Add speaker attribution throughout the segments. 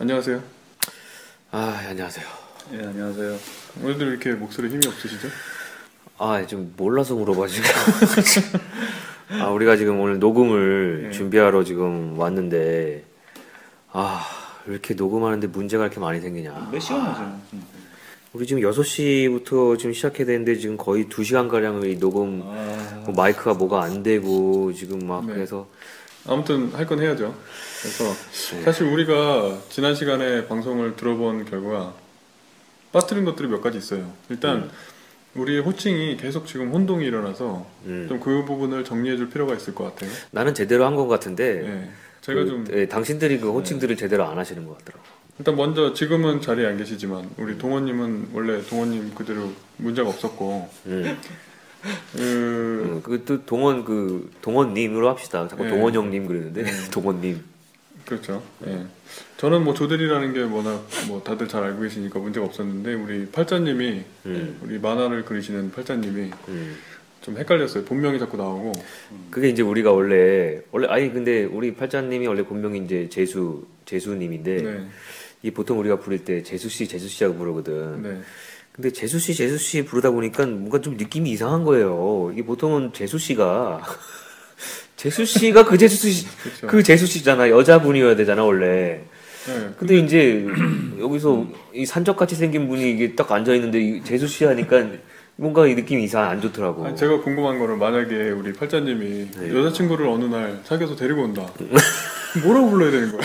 Speaker 1: 안녕하세요.
Speaker 2: 아 안녕하세요.
Speaker 1: 예, 안녕하세요. 오늘도 이렇게 목소리 힘이 없으시죠?
Speaker 2: 아좀 몰라서 물어봐지고. 아 우리가 지금 오늘 녹음을
Speaker 1: 네.
Speaker 2: 준비하러 지금 왔는데 아 왜 이렇게 녹음하는데 문제가 이렇게 많이 생기냐.
Speaker 3: 몇 시간 하죠?
Speaker 2: 우리 지금 6시부터 지금 시작해야 되는데 지금 거의 2시간 가량을 이 녹음
Speaker 3: 아,
Speaker 2: 뭐 마이크가 뭐가 안 되고 지금 막
Speaker 1: 네.
Speaker 2: 그래서
Speaker 1: 아무튼 할 건 해야죠. 그래서
Speaker 2: 네.
Speaker 1: 사실 우리가 지난 시간에 방송을 들어본 결과 빠뜨린 것들이 몇 가지 있어요. 일단 우리의 호칭이 계속 지금 혼동이 일어나서
Speaker 2: 음.
Speaker 1: 좀그 부분을 정리해줄 필요가 있을 것 같아요.
Speaker 2: 나는 제대로 한 것 같은데
Speaker 1: 예, 제가
Speaker 2: 그,
Speaker 1: 좀
Speaker 2: 예, 당신들이 그 호칭들을 제대로 안 하시는 것 같더라고.
Speaker 1: 일단 먼저 지금은 자리에 안 계시지만 우리 동원님은 원래 동원님 그대로 문제가 없었고
Speaker 2: 음.
Speaker 1: 그
Speaker 2: 음, 그또 동원 그 동원님으로 합시다. 자꾸
Speaker 1: 네.
Speaker 2: 동원 형님 그러는데 동원님.
Speaker 1: 그렇죠. 예. 저는 뭐 조델이라는 게 워낙 뭐 다들 잘 알고 계시니까 문제가 없었는데 우리 팔자님이
Speaker 2: 음.
Speaker 1: 우리 만화를 그리시는 팔자님이
Speaker 2: 음.
Speaker 1: 좀 헷갈렸어요. 본명이 자꾸 나오고
Speaker 2: 그게 이제 우리가 원래 원래 아니 근데 우리 팔자님이 원래 본명이 이제 재수 재수님인데
Speaker 1: 네,
Speaker 2: 이 보통 우리가 부를 때 재수 씨 재수 씨라고 부르거든.
Speaker 1: 네,
Speaker 2: 근데 재수 씨 재수 씨 부르다 보니까 뭔가 좀 느낌이 이상한 거예요. 이게 보통은 재수 씨가 재수 씨가 그 재수 씨,
Speaker 1: 그렇죠.
Speaker 2: 그 재수 씨잖아. 여자분이어야 되잖아 원래.
Speaker 1: 네.
Speaker 2: 근데 이제 여기서 이 산적같이 생긴 분이 이게 딱 앉아 있는데 이 재수 씨 하니까 뭔가 이 느낌이 이상 안 좋더라고.
Speaker 1: 아니, 제가 궁금한 거는 만약에 우리 팔자님이
Speaker 2: 네.
Speaker 1: 여자친구를 어느 날 사귀어서 데리고 온다. 뭐라고 불러야 되는 거야?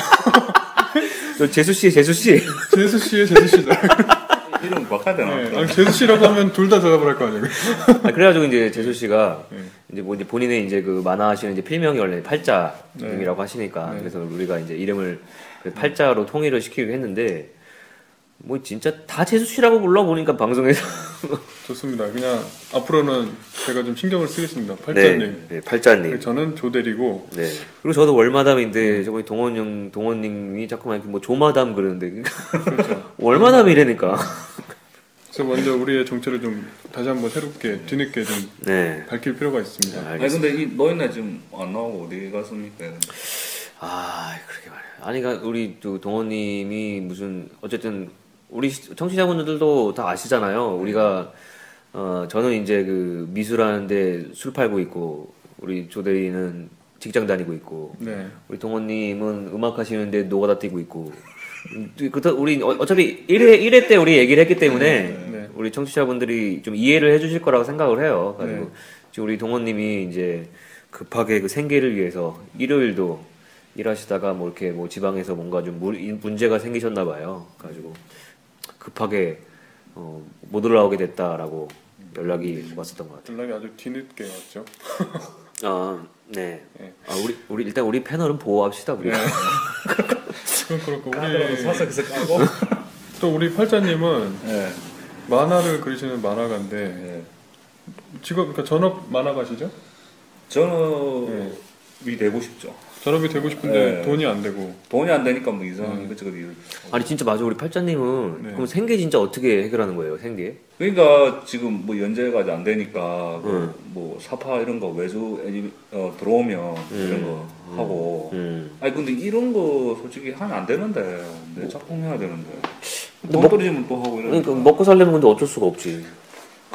Speaker 2: 저 재수 씨 재수 씨.
Speaker 1: 제수 씨의 제수 씨다.
Speaker 3: 이름 바꿔야 되나?
Speaker 1: 네. 아니, 제수 씨라고 하면 둘 다 대답을 할 거 아니에요.
Speaker 2: 아, 그래가지고 이제 재수 씨가
Speaker 1: 네.
Speaker 2: 이제 뭐 이제 본인의 이제 그 만화 하시는 이제 필명이 원래 팔자님이라고 하시니까
Speaker 1: 네.
Speaker 2: 그래서 우리가 이제 이름을 그 팔자로 통일을 시키기로 했는데 뭐 진짜 다 재수 씨라고 불러 보니까 방송에서
Speaker 1: 좋습니다. 그냥 앞으로는 제가 좀 신경을 쓰겠습니다. 팔자님.
Speaker 2: 네, 네, 팔자님.
Speaker 1: 저는 조대리고
Speaker 2: 네. 그리고 저도 월마담인데 저번에 동원 형 동원님이 자꾸만 이렇게 뭐 조마담 그러는데
Speaker 1: 그렇죠.
Speaker 2: 월마담이라니까.
Speaker 1: 그래서 먼저 우리의 정체를 좀 다시 한번 새롭게 뒤늦게 좀
Speaker 2: 네.
Speaker 1: 밝힐 필요가 있습니다.
Speaker 3: 아니
Speaker 2: 알겠습니다.
Speaker 3: 근데 이 노인네 지금 안 나오고 어디 갔습니까?
Speaker 2: 아, 그러게 말이야. 아니, 그러니까 우리 또 동원님이 무슨 어쨌든 우리 시- 청취자분들도 다 아시잖아요. 우리가 어 저는 이제 그 미술하는데 술 팔고 있고 우리 조대리는 직장 다니고 있고
Speaker 1: 네.
Speaker 2: 우리 동원님은 음악 하시는데 노가다 뛰고 있고 음, 그다 우리 어- 어차피 1회 1회 때 우리 얘기를 했기 때문에
Speaker 1: 네.
Speaker 2: 우리 청취자분들이 좀 이해를 해주실 거라고 생각을 해요. 그리고
Speaker 1: 네.
Speaker 2: 지금 우리 동원님이 이제 급하게 그 생계를 위해서 일요일도 일하시다가 뭐 이렇게 뭐 지방에서 뭔가 좀 물- 문제가 생기셨나 봐요. 가지고 급하게 어, 못 올라오게 됐다라고 연락이 왔었던 것 같아요.
Speaker 1: 연락이 아주 뒤늦게 왔죠.
Speaker 2: 아, 네.
Speaker 1: 네.
Speaker 2: 아, 우리 우리 일단 우리 패널은 보호합시다 우리.
Speaker 1: 네. 그럼 그렇고 우리
Speaker 3: 사석에서 까고.
Speaker 1: 또 우리 팔자님은
Speaker 3: 네.
Speaker 1: 만화를 그리시는 만화가인데
Speaker 3: 네.
Speaker 1: 직업 그러니까 전업 만화가시죠?
Speaker 3: 저는 이 되고 싶죠.
Speaker 1: 전업이 되고 싶은데
Speaker 3: 네.
Speaker 1: 돈이 안 되고
Speaker 3: 돈이 안 되니까 뭐 이상 이것저것 일.
Speaker 2: 아니 진짜 맞아 우리 팔자님은
Speaker 1: 네.
Speaker 2: 그럼 생계 진짜 어떻게 해결하는 거예요 생계?
Speaker 3: 그러니까 지금 뭐 연재가 안 되니까 그
Speaker 2: 음.
Speaker 3: 뭐 사파 이런 거 외주 애니 어, 들어오면 이런 거 하고.
Speaker 2: 음.
Speaker 3: 아니 근데 이런 거 솔직히 하면 안 되는데 내 작품 해야 되는데 돈
Speaker 2: 먹-
Speaker 3: 떨어지면 또 하고 이러니까
Speaker 2: 그러니까 먹고 살려면 근데 어쩔 수가 없지.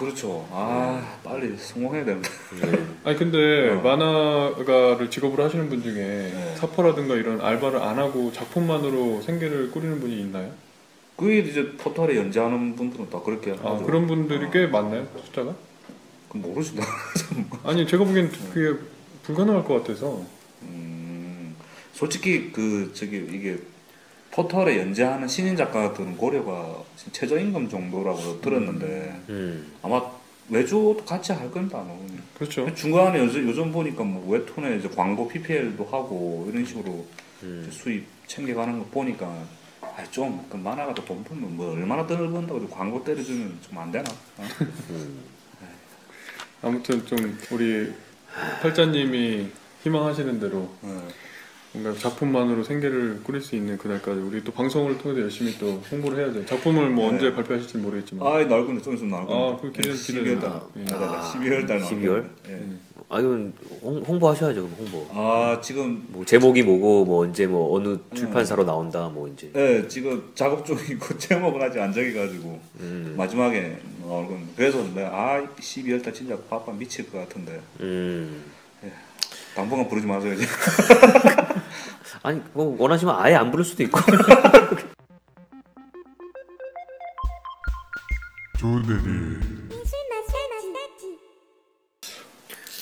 Speaker 3: 그렇죠 아 빨리 성공해야 되는데
Speaker 2: 네.
Speaker 1: 아니 근데
Speaker 3: 어.
Speaker 1: 만화가를 직업으로 하시는 분 중에
Speaker 3: 네.
Speaker 1: 사퍼라든가 이런 알바를 안 하고 작품만으로 생계를 꾸리는 분이 있나요?
Speaker 3: 그게 이제 포털에 연재하는 분들은 다 그렇게 하죠
Speaker 1: 아 그런 분들이 꽤 많나요 숫자가?
Speaker 3: 그럼 모르지 나
Speaker 1: 아니 제가 보기엔 그게 불가능할 것 같아서
Speaker 3: 음, 솔직히 그 저기 이게 포털에 연재하는 신인 작가들은 고려가 지금 최저임금 정도라고 들었는데
Speaker 2: 음.
Speaker 3: 아마 외주도 같이 할 겁니다. 아마.
Speaker 1: 그렇죠.
Speaker 3: 중간에 요즘, 요즘 보니까 뭐 웹툰에 이제 광고 PPL도 하고 이런 식으로
Speaker 2: 음.
Speaker 3: 수입 챙겨가는 거 보니까 아, 좀, 그 만화가 또돈 벌면 뭐 얼마나 돈을 번다고 광고 때려주면 좀 안 되나? 어?
Speaker 1: 아무튼 좀 우리 팔자님이 희망하시는 대로
Speaker 3: 어.
Speaker 1: 뭔가 작품만으로 생계를 꾸릴 수 있는 그날까지 우리 또 방송을 통해서 열심히 또 홍보를 해야죠. 작품을 뭐
Speaker 3: 네.
Speaker 1: 언제 발표하실지 모르겠지만
Speaker 3: 아, 나올 건데 좀 있으면 나올 건데.
Speaker 1: 아, 그 기대- 기대된다. 예.
Speaker 3: 12월 달. 12월 달 나올
Speaker 2: 12월?
Speaker 3: 건데. 예.
Speaker 2: 아 이건 홍, 홍보하셔야죠 그럼 홍보.
Speaker 3: 아 지금
Speaker 2: 뭐 제목이 뭐고 뭐 언제 뭐 어느 출판사로 나온다 뭐 이제.
Speaker 3: 예 지금 작업 중이고 제목은 아직 안 정해 가지고
Speaker 2: 음.
Speaker 3: 마지막에 나올 건 그래서 내가 아 12월 달 진짜 바빠 미칠 것 같은데
Speaker 2: 음.
Speaker 3: 당분간 부르지 마세요 이제.
Speaker 2: 아니 뭐 원하시면 아예 안 부를 수도 있고.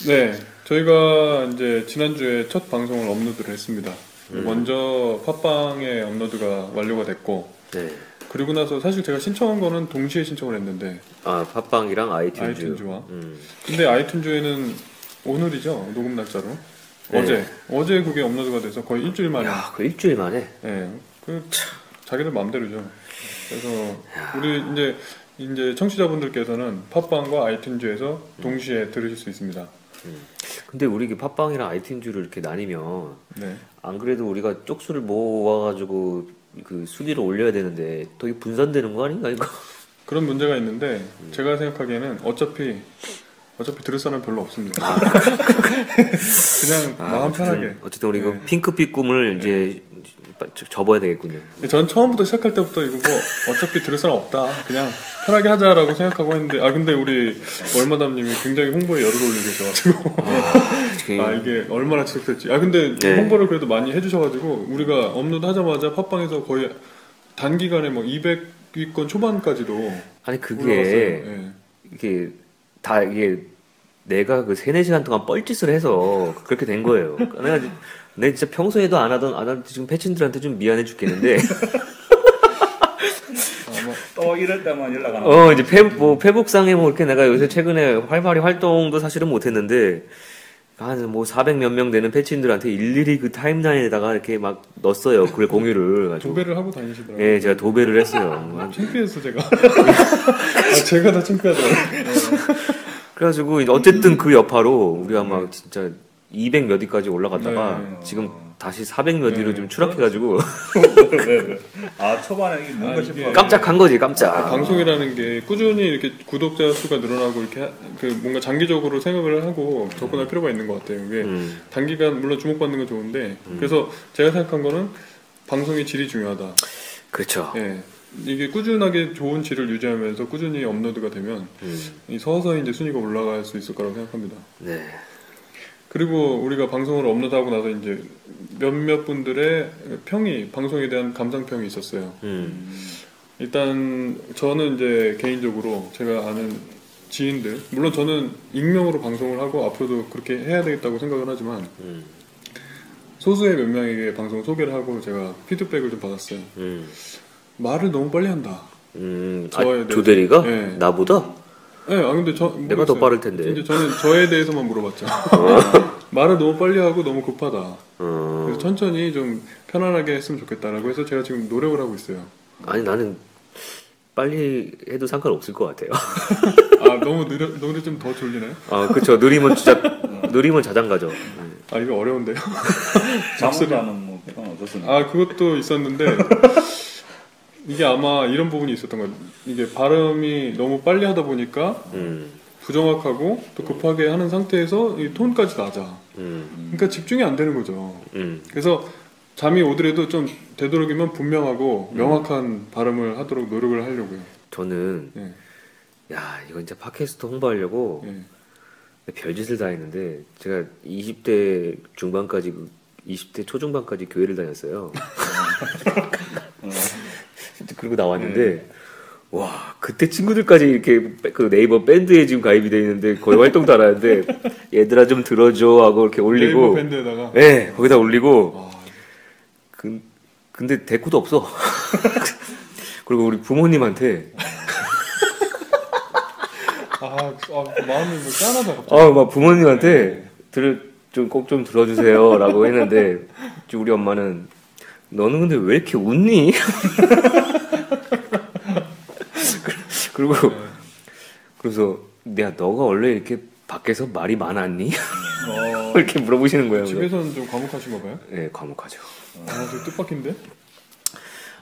Speaker 1: 네, 저희가 이제 지난주에 첫 방송을 업로드를 했습니다.
Speaker 2: 음.
Speaker 1: 먼저 팟빵에 업로드가 완료가 됐고,
Speaker 2: 네.
Speaker 1: 그리고 나서 사실 제가 신청한 거는 동시에 신청을 했는데,
Speaker 2: 아 팟빵이랑 아이튠즈.
Speaker 1: 아이튠즈와.
Speaker 2: 음.
Speaker 1: 근데 아이튠즈에는 오늘이죠, 녹음 날짜로.
Speaker 2: 네.
Speaker 1: 어제, 어제 그게 업로드가 돼서 거의 일주일 만에.
Speaker 2: 야, 그 일주일 만에.
Speaker 1: 예, 그 자기들 마음대로죠. 그래서 우리 이제 이제 청취자분들께서는 팟빵과 아이튠즈에서 동시에 들으실 수 있습니다.
Speaker 2: 근데 우리 그 팟빵이랑 아이튠즈를 이렇게 나뉘면
Speaker 1: 네.
Speaker 2: 안 그래도 우리가 쪽수를 모아가지고 그 순위를 올려야 되는데 되게 분산되는 거 아닌가 이거?
Speaker 1: 그런 문제가 있는데 제가 생각하기에는 어차피 어차피 들을 사람 별로 없습니다. 그냥 마음 편하게.
Speaker 2: 어쨌든, 우리 그
Speaker 1: 네.
Speaker 2: 핑크빛 꿈을 이제 접어야 되겠군요.
Speaker 1: 전 처음부터 시작할 때부터 이거 뭐 어차피 들을 사람 없다. 그냥 편하게 하자라고 생각하고 했는데 아 근데 우리 월마담님이 굉장히 홍보에 열을 올리고 계셔가지고
Speaker 2: 특히
Speaker 1: 아 이게 얼마나 지속될지. 아 근데
Speaker 2: 네.
Speaker 1: 홍보를 그래도 많이 해주셔가지고 우리가 업로드 하자마자 팟빵에서 거의 단기간에 뭐 200위권 초반까지도
Speaker 2: 아니
Speaker 1: 올라갔어요.
Speaker 2: 그게
Speaker 1: 예.
Speaker 2: 이게 다 이게 내가 그 세네 시간 동안 뻘짓을 해서 그렇게 된 거예요. 내가 지- 내 진짜 평소에도 안 하던 안 하던 지금 패친들한테 좀 미안해 죽겠는데
Speaker 1: 아마
Speaker 3: 또 이럴 때만 연락 안 하고.
Speaker 2: 어 이제 페, 뭐 페북상에 뭐 이렇게 내가 요새 최근에 활발히 활동도 사실은 못했는데 한뭐 400 몇 명 되는 패친들한테 일일이 그 타임라인에다가 이렇게 막 넣었어요 글 공유를 가지고
Speaker 1: 도배를 하고 다니시더라고요.
Speaker 2: 예 제가 도배를 했어요
Speaker 1: 창피했어 제가. 아, 제가 다 창피하더라고요.
Speaker 2: 그래가지고 어쨌든 그 여파로 우리가 막 진짜 200 몇 위까지 올라갔다가
Speaker 3: 네.
Speaker 2: 지금 다시 400몇 위로
Speaker 1: 네.
Speaker 2: 좀 추락해가지고
Speaker 3: 왜, 왜, 왜? 아 초반에 이게 뭔가
Speaker 1: 아,
Speaker 3: 싶어.
Speaker 2: 깜짝한 거지 깜짝
Speaker 1: 방송이라는 게 꾸준히 이렇게 구독자 수가 늘어나고 이렇게 하- 그 뭔가 장기적으로 생각을 하고 접근할 필요가 있는 것 같아요. 이게
Speaker 2: 음,
Speaker 1: 단기간 물론 주목받는 건 좋은데 그래서 제가 생각한 거는 방송의 질이 중요하다.
Speaker 2: 그렇죠
Speaker 1: 예. 이게 꾸준하게 좋은 질을 유지하면서 꾸준히 업로드가 되면
Speaker 2: 음,
Speaker 1: 이 서서히 이제 순위가 올라갈 수 있을 거라고 생각합니다.
Speaker 2: 네
Speaker 1: 그리고 우리가 방송을 업로드하고 나서 이제 몇몇 분들의 평이 방송에 대한 감상평이 있었어요.
Speaker 2: 음,
Speaker 1: 일단 저는 이제 개인적으로 제가 아는 지인들 물론 저는 익명으로 방송을 하고 앞으로도 그렇게 해야 되겠다고 생각을 하지만
Speaker 2: 음,
Speaker 1: 소수의 몇 명에게 방송 소개를 하고 제가 피드백을 좀 받았어요.
Speaker 2: 음,
Speaker 1: 말을 너무 빨리 한다.
Speaker 2: 음. 아, 조대리가
Speaker 1: 네.
Speaker 2: 나보다
Speaker 1: 네, 아 근데 저
Speaker 2: 내가 더
Speaker 1: 모르겠어요.
Speaker 2: 빠를 텐데.
Speaker 1: 이제 저는 저에 대해서만 물어봤죠. 말을 너무 빨리 하고 너무 급하다.
Speaker 2: 어,
Speaker 1: 그래서 천천히 좀 편안하게 했으면 좋겠다라고 해서 제가 지금 노력을 하고 있어요.
Speaker 2: 아니 나는 빨리 해도 상관없을 것 같아요
Speaker 1: 아 너무 느려 노래 좀 더 졸리나요?
Speaker 2: 아 그쵸 느리면 진짜 느리면 자장가죠
Speaker 1: 아 이거 어려운데요.
Speaker 3: 잠수라는 뭐 그건 어떻습니까?
Speaker 1: 아 그것도 있었는데 이게 아마 이런 부분이 있었던 거예요. 이게 발음이 너무 빨리 하다 보니까
Speaker 2: 음,
Speaker 1: 부정확하고 또 급하게 하는 상태에서 이 톤까지 낮아.
Speaker 2: 음,
Speaker 1: 그러니까 집중이 안 되는 거죠.
Speaker 2: 음.
Speaker 1: 그래서 잠이 오더라도 좀 되도록이면 분명하고 명확한 발음을 하도록 노력을 하려고요.
Speaker 2: 저는
Speaker 1: 예,
Speaker 2: 야 이거 진짜 팟캐스트 홍보하려고
Speaker 1: 예.
Speaker 2: 별짓을 다 했는데 제가 20대 중반까지 그 20대 초중반까지 교회를 다녔어요. 그리고 나왔는데 와 그때 친구들까지 이렇게 그 네이버 밴드에 지금 가입이 돼 있는데 거의 활동도 안 하는데 얘들아 좀 들어줘 하고 이렇게
Speaker 1: 네이버
Speaker 2: 올리고
Speaker 1: 밴드에다가
Speaker 2: 네 거기다 올리고
Speaker 1: 와,
Speaker 2: 그, 근데 대꾸도 없어. 그리고 우리 부모님한테
Speaker 1: 아, 아 마음이 뭐 짠하다 갑자기.
Speaker 2: 아, 막 부모님한테 들, 좀꼭좀 들어주세요. 라고 했는데, 우리 엄마는, 너는 근데 왜 이렇게 웃니? 그리고, 그래서, 내가 너가 원래 이렇게 밖에서 말이 많았니?
Speaker 3: 어,
Speaker 2: 이렇게 물어보시는 거예요.
Speaker 1: 집에서는 좀 과묵하신가 봐요.
Speaker 2: 네, 과묵하죠.
Speaker 1: 아, 저 뜻밖인데?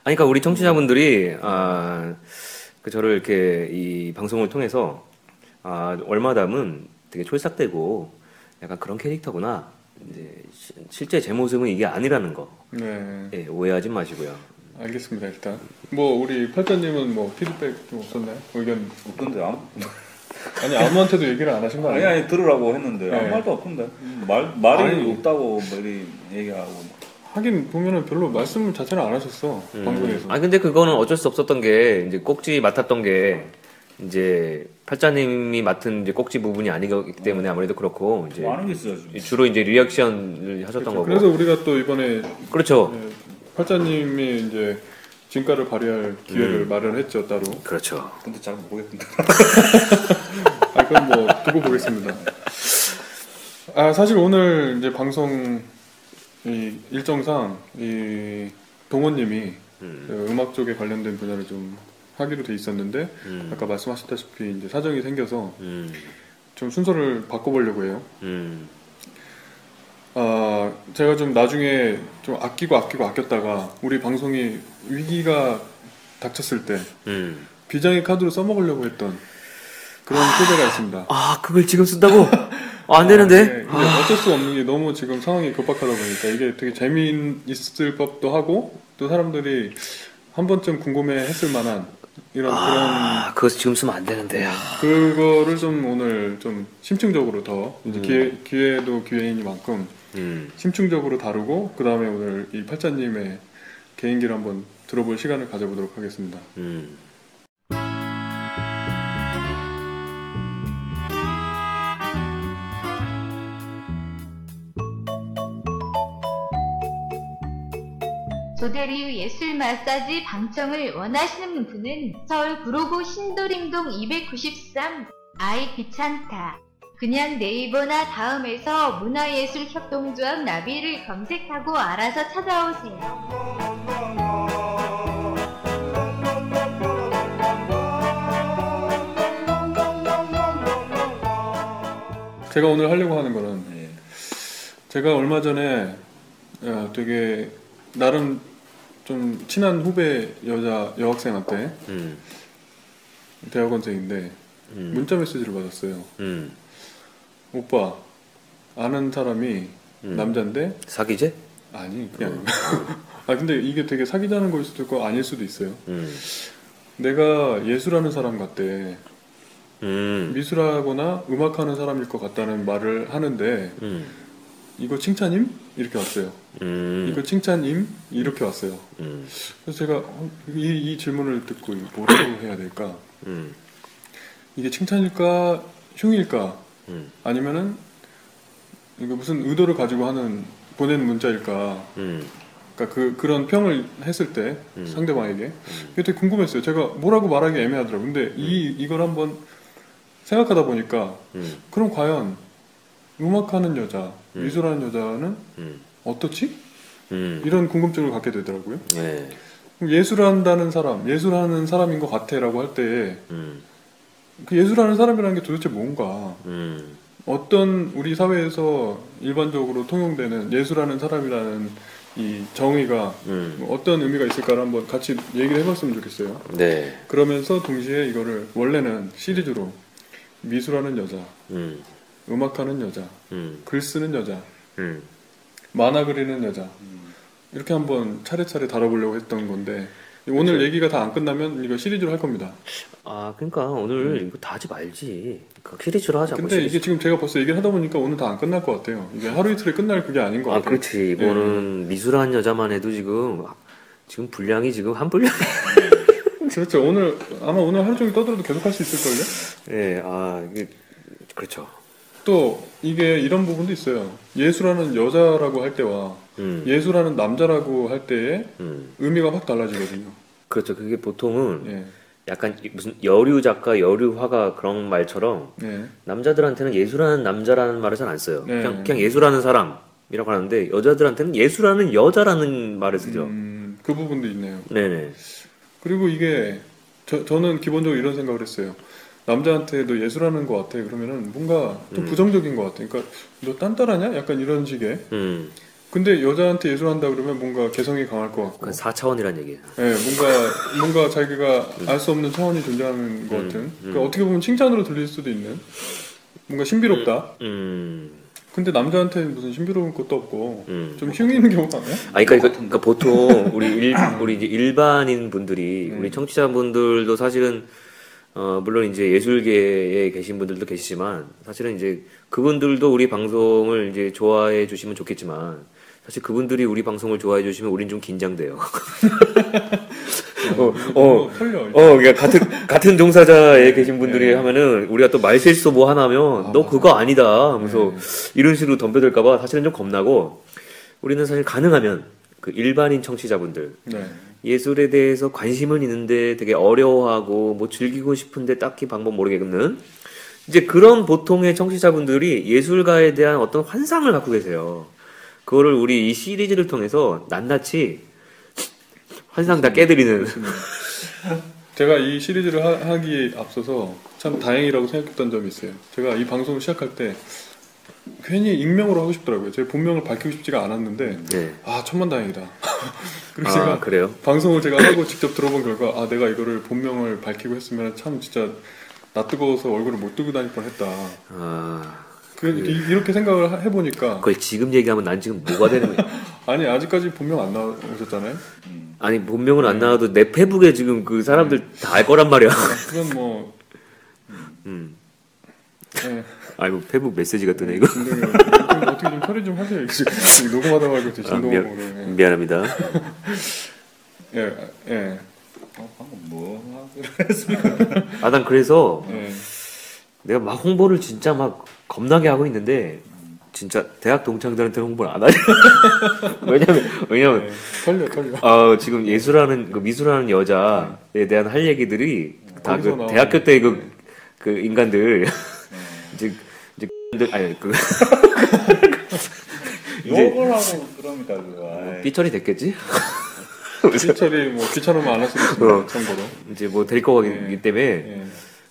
Speaker 2: 아니, 그러니까 우리 청취자분들이, 아, 그 저를 이렇게 이 방송을 통해서, 아, 얼마담은 되게 촐싹대고, 약간 그런 캐릭터구나. 이제 시- 실제 제 모습은 이게 아니라는 거
Speaker 1: 네.
Speaker 2: 예, 오해하지 마시고요.
Speaker 1: 알겠습니다. 일단 뭐 우리 팔자님은 뭐 피드백 좀 없었나요? 의견
Speaker 3: 없던데 아무
Speaker 1: 아니 아무한테도 얘기를 안 하신 거
Speaker 3: 아니
Speaker 1: 아니에요?
Speaker 3: 아니 들으라고 했는데
Speaker 1: 네.
Speaker 3: 아무 말도 없던데 말 말이
Speaker 1: 아니.
Speaker 3: 없다고 머리 얘기하고
Speaker 1: 하긴 보면은 별로 말씀 자체를 안 하셨어 방송에서.
Speaker 2: 아 근데 그거는 어쩔 수 없었던 게 이제 꼭지 맡았던 게 이제 팔자님이 맡은 이제 꼭지 부분이 아니기 때문에 아무래도 그렇고 이제
Speaker 3: 뭐 하는 게 있어야지.
Speaker 2: 주로 이제 리액션을 하셨던
Speaker 1: 그렇죠.
Speaker 2: 거고.
Speaker 1: 그래서 우리가 또 이번에
Speaker 2: 그렇죠.
Speaker 1: 네, 팔자님이 이제 진가를 발휘할 기회를
Speaker 2: 음.
Speaker 1: 마련했죠 따로.
Speaker 2: 그렇죠.
Speaker 3: 근데 잘 모르겠던데.
Speaker 1: 아 그럼 뭐 두고 보겠습니다. 아 사실 오늘 이제 방송 이 일정상 이 동원님이
Speaker 2: 음.
Speaker 1: 그 음악 쪽에 관련된 분야를 좀 하기로 돼 있었는데
Speaker 2: 음.
Speaker 1: 아까 말씀하셨다시피 이제 사정이 생겨서
Speaker 2: 음.
Speaker 1: 좀 순서를 바꿔보려고 해요.
Speaker 2: 음.
Speaker 1: 아 제가 좀 나중에 좀 아끼고 아끼고 아꼈다가 우리 방송이 위기가 닥쳤을 때
Speaker 2: 음.
Speaker 1: 비장의 카드로 써먹으려고 했던 그런 소재가 있습니다.
Speaker 2: 아 그걸 지금 쓴다고? 아, 안
Speaker 1: 아, 네.
Speaker 2: 되는데?
Speaker 1: 이게 어쩔 수 없는 게 너무 지금 상황이 급박하다 보니까 이게 되게 재미있을 법도 하고 또 사람들이 한 번쯤 궁금해했을 만한 이런
Speaker 2: 아 그거 지금 쓰면 안 되는데. 아.
Speaker 1: 그런 그거를 좀 오늘 좀 심층적으로 더 이제
Speaker 2: 음.
Speaker 1: 기회 기회도 기회이니만큼
Speaker 2: 음.
Speaker 1: 심층적으로 다루고 그 다음에 오늘 이 팔자님의 개인기를 한번 들어볼 시간을 가져보도록 하겠습니다.
Speaker 2: 음.
Speaker 4: 조대리 예술 마사지 방청을 원하시는 분은 서울 구로구 신도림동 293 아이 귀찮다. 그냥 네이버나 다음에서 문화예술 협동조합 나비를 검색하고 알아서 찾아오세요.
Speaker 1: 제가 오늘 하려고 하는 거는
Speaker 3: 예.
Speaker 1: 제가 얼마 전에 어, 되게 나름 좀 친한 후배 여자 여학생한테
Speaker 2: 음.
Speaker 1: 대학원생인데
Speaker 2: 음.
Speaker 1: 문자 메시지를 받았어요.
Speaker 2: 음.
Speaker 1: 오빠 아는 사람이
Speaker 2: 음.
Speaker 1: 남자인데
Speaker 2: 사기제?
Speaker 1: 아니 그게 아니고 아 근데 이게 되게 사귀자는 거일 수도 있고 아닐 수도 있어요.
Speaker 2: 음.
Speaker 1: 내가 예술하는 사람 같대
Speaker 2: 음.
Speaker 1: 미술하거나 음악하는 사람일 것 같다는 말을 하는데
Speaker 2: 음.
Speaker 1: 이거 칭찬임? 이렇게 왔어요.
Speaker 2: 음.
Speaker 1: 이거 칭찬임? 이렇게 왔어요.
Speaker 2: 음.
Speaker 1: 그래서 제가 어, 이, 이 질문을 듣고 뭐라고 해야 될까?
Speaker 2: 음.
Speaker 1: 이게 칭찬일까? 흉일까?
Speaker 2: 음.
Speaker 1: 아니면은 이거 무슨 의도를 가지고 하는 보낸 문자일까?
Speaker 2: 음.
Speaker 1: 그러니까 그 그런 평을 했을 때
Speaker 2: 음.
Speaker 1: 상대방에게 그게 되게 궁금했어요. 제가 뭐라고 말하기 애매하더라고요. 근데 이 이걸 한번 생각하다 보니까
Speaker 2: 음.
Speaker 1: 그럼 과연 음악하는 여자,
Speaker 2: 음.
Speaker 1: 미술하는 여자는
Speaker 2: 음.
Speaker 1: 어떻지?
Speaker 2: 음.
Speaker 1: 이런 궁금증을 갖게 되더라고요.
Speaker 2: 네.
Speaker 1: 예술한다는 사람, 예술하는 사람인 것 같아라고 할 때 그
Speaker 2: 음.
Speaker 1: 예술하는 사람이라는 게 도대체 뭔가?
Speaker 2: 음.
Speaker 1: 어떤 우리 사회에서 일반적으로 통용되는 예술하는 사람이라는 이 정의가
Speaker 2: 음.
Speaker 1: 뭐 어떤 의미가 있을까를 한번 같이 얘기를 해봤으면 좋겠어요.
Speaker 2: 네.
Speaker 1: 그러면서 동시에 이거를 원래는 시리즈로 미술하는 여자,
Speaker 2: 음.
Speaker 1: 음악하는 여자,
Speaker 2: 음.
Speaker 1: 글 쓰는 여자,
Speaker 2: 음.
Speaker 1: 만화 그리는 여자 이렇게 한번 차례차례 다뤄보려고 했던 건데 오늘. 얘기가 다 안 끝나면 이거 시리즈로 할 겁니다.
Speaker 2: 아, 그러니까 오늘 이거 다 하지 말지. 그 시리즈로 하자.
Speaker 1: 근데 이게 지금 제가 벌써 얘기를 하다 보니까 오늘 다 안 끝날 것 같아요. 이게 하루 이틀에 끝날 그게 아닌 것
Speaker 2: 아,
Speaker 1: 같아요.
Speaker 2: 그렇지. 이거는 미술한 여자만 해도 지금 지금 분량이 지금 한 분량.
Speaker 1: 그렇죠. 오늘 아마 오늘 하루 종일 떠들어도 계속 할 수 있을 걸요?
Speaker 2: 예, 아, 이게 그렇죠.
Speaker 1: 또 이게 이런 부분도 있어요. 예술하는 여자라고 할 때와
Speaker 2: 음.
Speaker 1: 예술하는 남자라고 할 때의
Speaker 2: 음.
Speaker 1: 의미가 확 달라지거든요.
Speaker 2: 그렇죠. 그게 보통은
Speaker 1: 예.
Speaker 2: 약간 이- 무슨 여류 작가, 여류 화가 그런 말처럼
Speaker 1: 네.
Speaker 2: 남자들한테는 예술하는 남자라는 말을 잘 안 써요.
Speaker 1: 네.
Speaker 2: 그냥, 그냥 예술하는 사람이라고 하는데 여자들한테는 예술하는 여자라는 말을 쓰죠.
Speaker 1: 음, 그 부분도 있네요.
Speaker 2: 네네.
Speaker 1: 그리고 이게 저, 저는 기본적으로 이런 생각을 했어요. 남자한테 너 예술하는 것 같아. 그러면은 뭔가 좀
Speaker 2: 음.
Speaker 1: 부정적인 것 같아. 그러니까 너 딴따라냐? 약간 이런 식의.
Speaker 2: 음,
Speaker 1: 근데 여자한테 예술한다 그러면 뭔가 개성이 강할 것 같고.
Speaker 2: 그건 4차원이란 얘기예요.
Speaker 1: 예, 뭔가 뭔가 자기가 알수 없는 차원이 존재하는 것
Speaker 2: 음,
Speaker 1: 같은.
Speaker 2: 음.
Speaker 1: 그러니까 어떻게 보면 칭찬으로 들릴 수도 있는. 뭔가 신비롭다.
Speaker 2: 음,
Speaker 1: 근데 남자한테는 무슨 신비로운 것도 없고
Speaker 2: 음.
Speaker 1: 좀 흉이 있는 경우가 많아요.
Speaker 2: 아니 그러니까, 그러니까 보통 우리 일, 우리 이제 일반인 분들이
Speaker 1: 네.
Speaker 2: 우리 청취자분들도 사실은 어 물론 이제 예술계에 계신 분들도 계시지만 사실은 이제 그분들도 우리 방송을 이제 좋아해 주시면 좋겠지만 사실 그분들이 우리 방송을 좋아해 주시면 우린 좀 긴장돼요. 어, 어,
Speaker 1: 털려.
Speaker 2: 어, 그러니까 같은 같은 종사자에 계신 분들이 하면은 우리가 또 말실수 뭐 하나 하면 너 그거 아니다 하면서 이런 식으로 덤벼들까봐 사실은 좀 겁나고 우리는 사실 가능하면 그 일반인 청취자분들
Speaker 1: 네.
Speaker 2: 예술에 대해서 관심은 있는데 되게 어려워하고 뭐 즐기고 싶은데 딱히 방법 모르겠는 이제 그런 보통의 청취자분들이 예술가에 대한 어떤 환상을 갖고 계세요. 그거를 우리 이 시리즈를 통해서 낱낱이 환상 다 깨드리는
Speaker 1: 제가 이 시리즈를 하, 하기에 앞서서 참 다행이라고 생각했던 점이 있어요. 제가 이 방송을 시작할 때 괜히 익명으로 하고 싶더라고요. 제 본명을 밝히고 싶지가 않았는데
Speaker 2: 네.
Speaker 1: 아 천만 다행이다. 그리고
Speaker 2: 아
Speaker 1: 제가
Speaker 2: 그래요?
Speaker 1: 방송을 제가 하고 직접 들어본 결과 아 내가 이거를 본명을 밝히고 했으면 참 진짜 나 뜨거워서 얼굴을 못 들고 다닐 뻔했다.
Speaker 2: 아
Speaker 1: 그, 이, 렇게 생각을 하- 해보니까
Speaker 2: 그걸 지금 얘기하면 난 지금 뭐가 되는 거야?
Speaker 1: 아니 아직까지 본명 안 나오셨잖아요.
Speaker 2: 아니 본명은 안 나와도 내 페북에 지금 그 사람들 다알 거란 말이야.
Speaker 1: 그건 뭐
Speaker 2: 음.
Speaker 1: 예,
Speaker 2: 아니 뭐 페북 메시지가 뜨네 이거.
Speaker 1: 진동이 좀 어떻게 좀 처리 좀 하세요. 지금 녹음하다 말고 제
Speaker 2: 아,
Speaker 1: 진동으로.
Speaker 2: 미안, 미안합니다.
Speaker 1: 예, 예,
Speaker 3: 어, 방금 뭐 했습니까?
Speaker 2: 아 난 그래서
Speaker 1: 예.
Speaker 2: 내가 막 홍보를 진짜 막 겁나게 하고 있는데 진짜 대학 동창들한테 홍보를 안 하냐. 왜냐면 왜냐면
Speaker 1: 예. 털려 털려.
Speaker 2: 아 지금 예술하는 그 미술하는 여자에 대한 할 얘기들이 다
Speaker 1: 거기서
Speaker 2: 그
Speaker 1: 나오는
Speaker 2: 대학교 때 그 그 인간들 이제 이제 들 아니 그 이제
Speaker 3: 욕을 하고 그럽니까 그거. 아이.
Speaker 2: 삐처리 됐겠지?
Speaker 1: 피처리 뭐 귀찮으면 안 할 수도 있습니다.
Speaker 2: 어.
Speaker 1: 참고로.
Speaker 2: 이제 뭐될 거기
Speaker 1: 예.
Speaker 2: 때문에
Speaker 1: 예.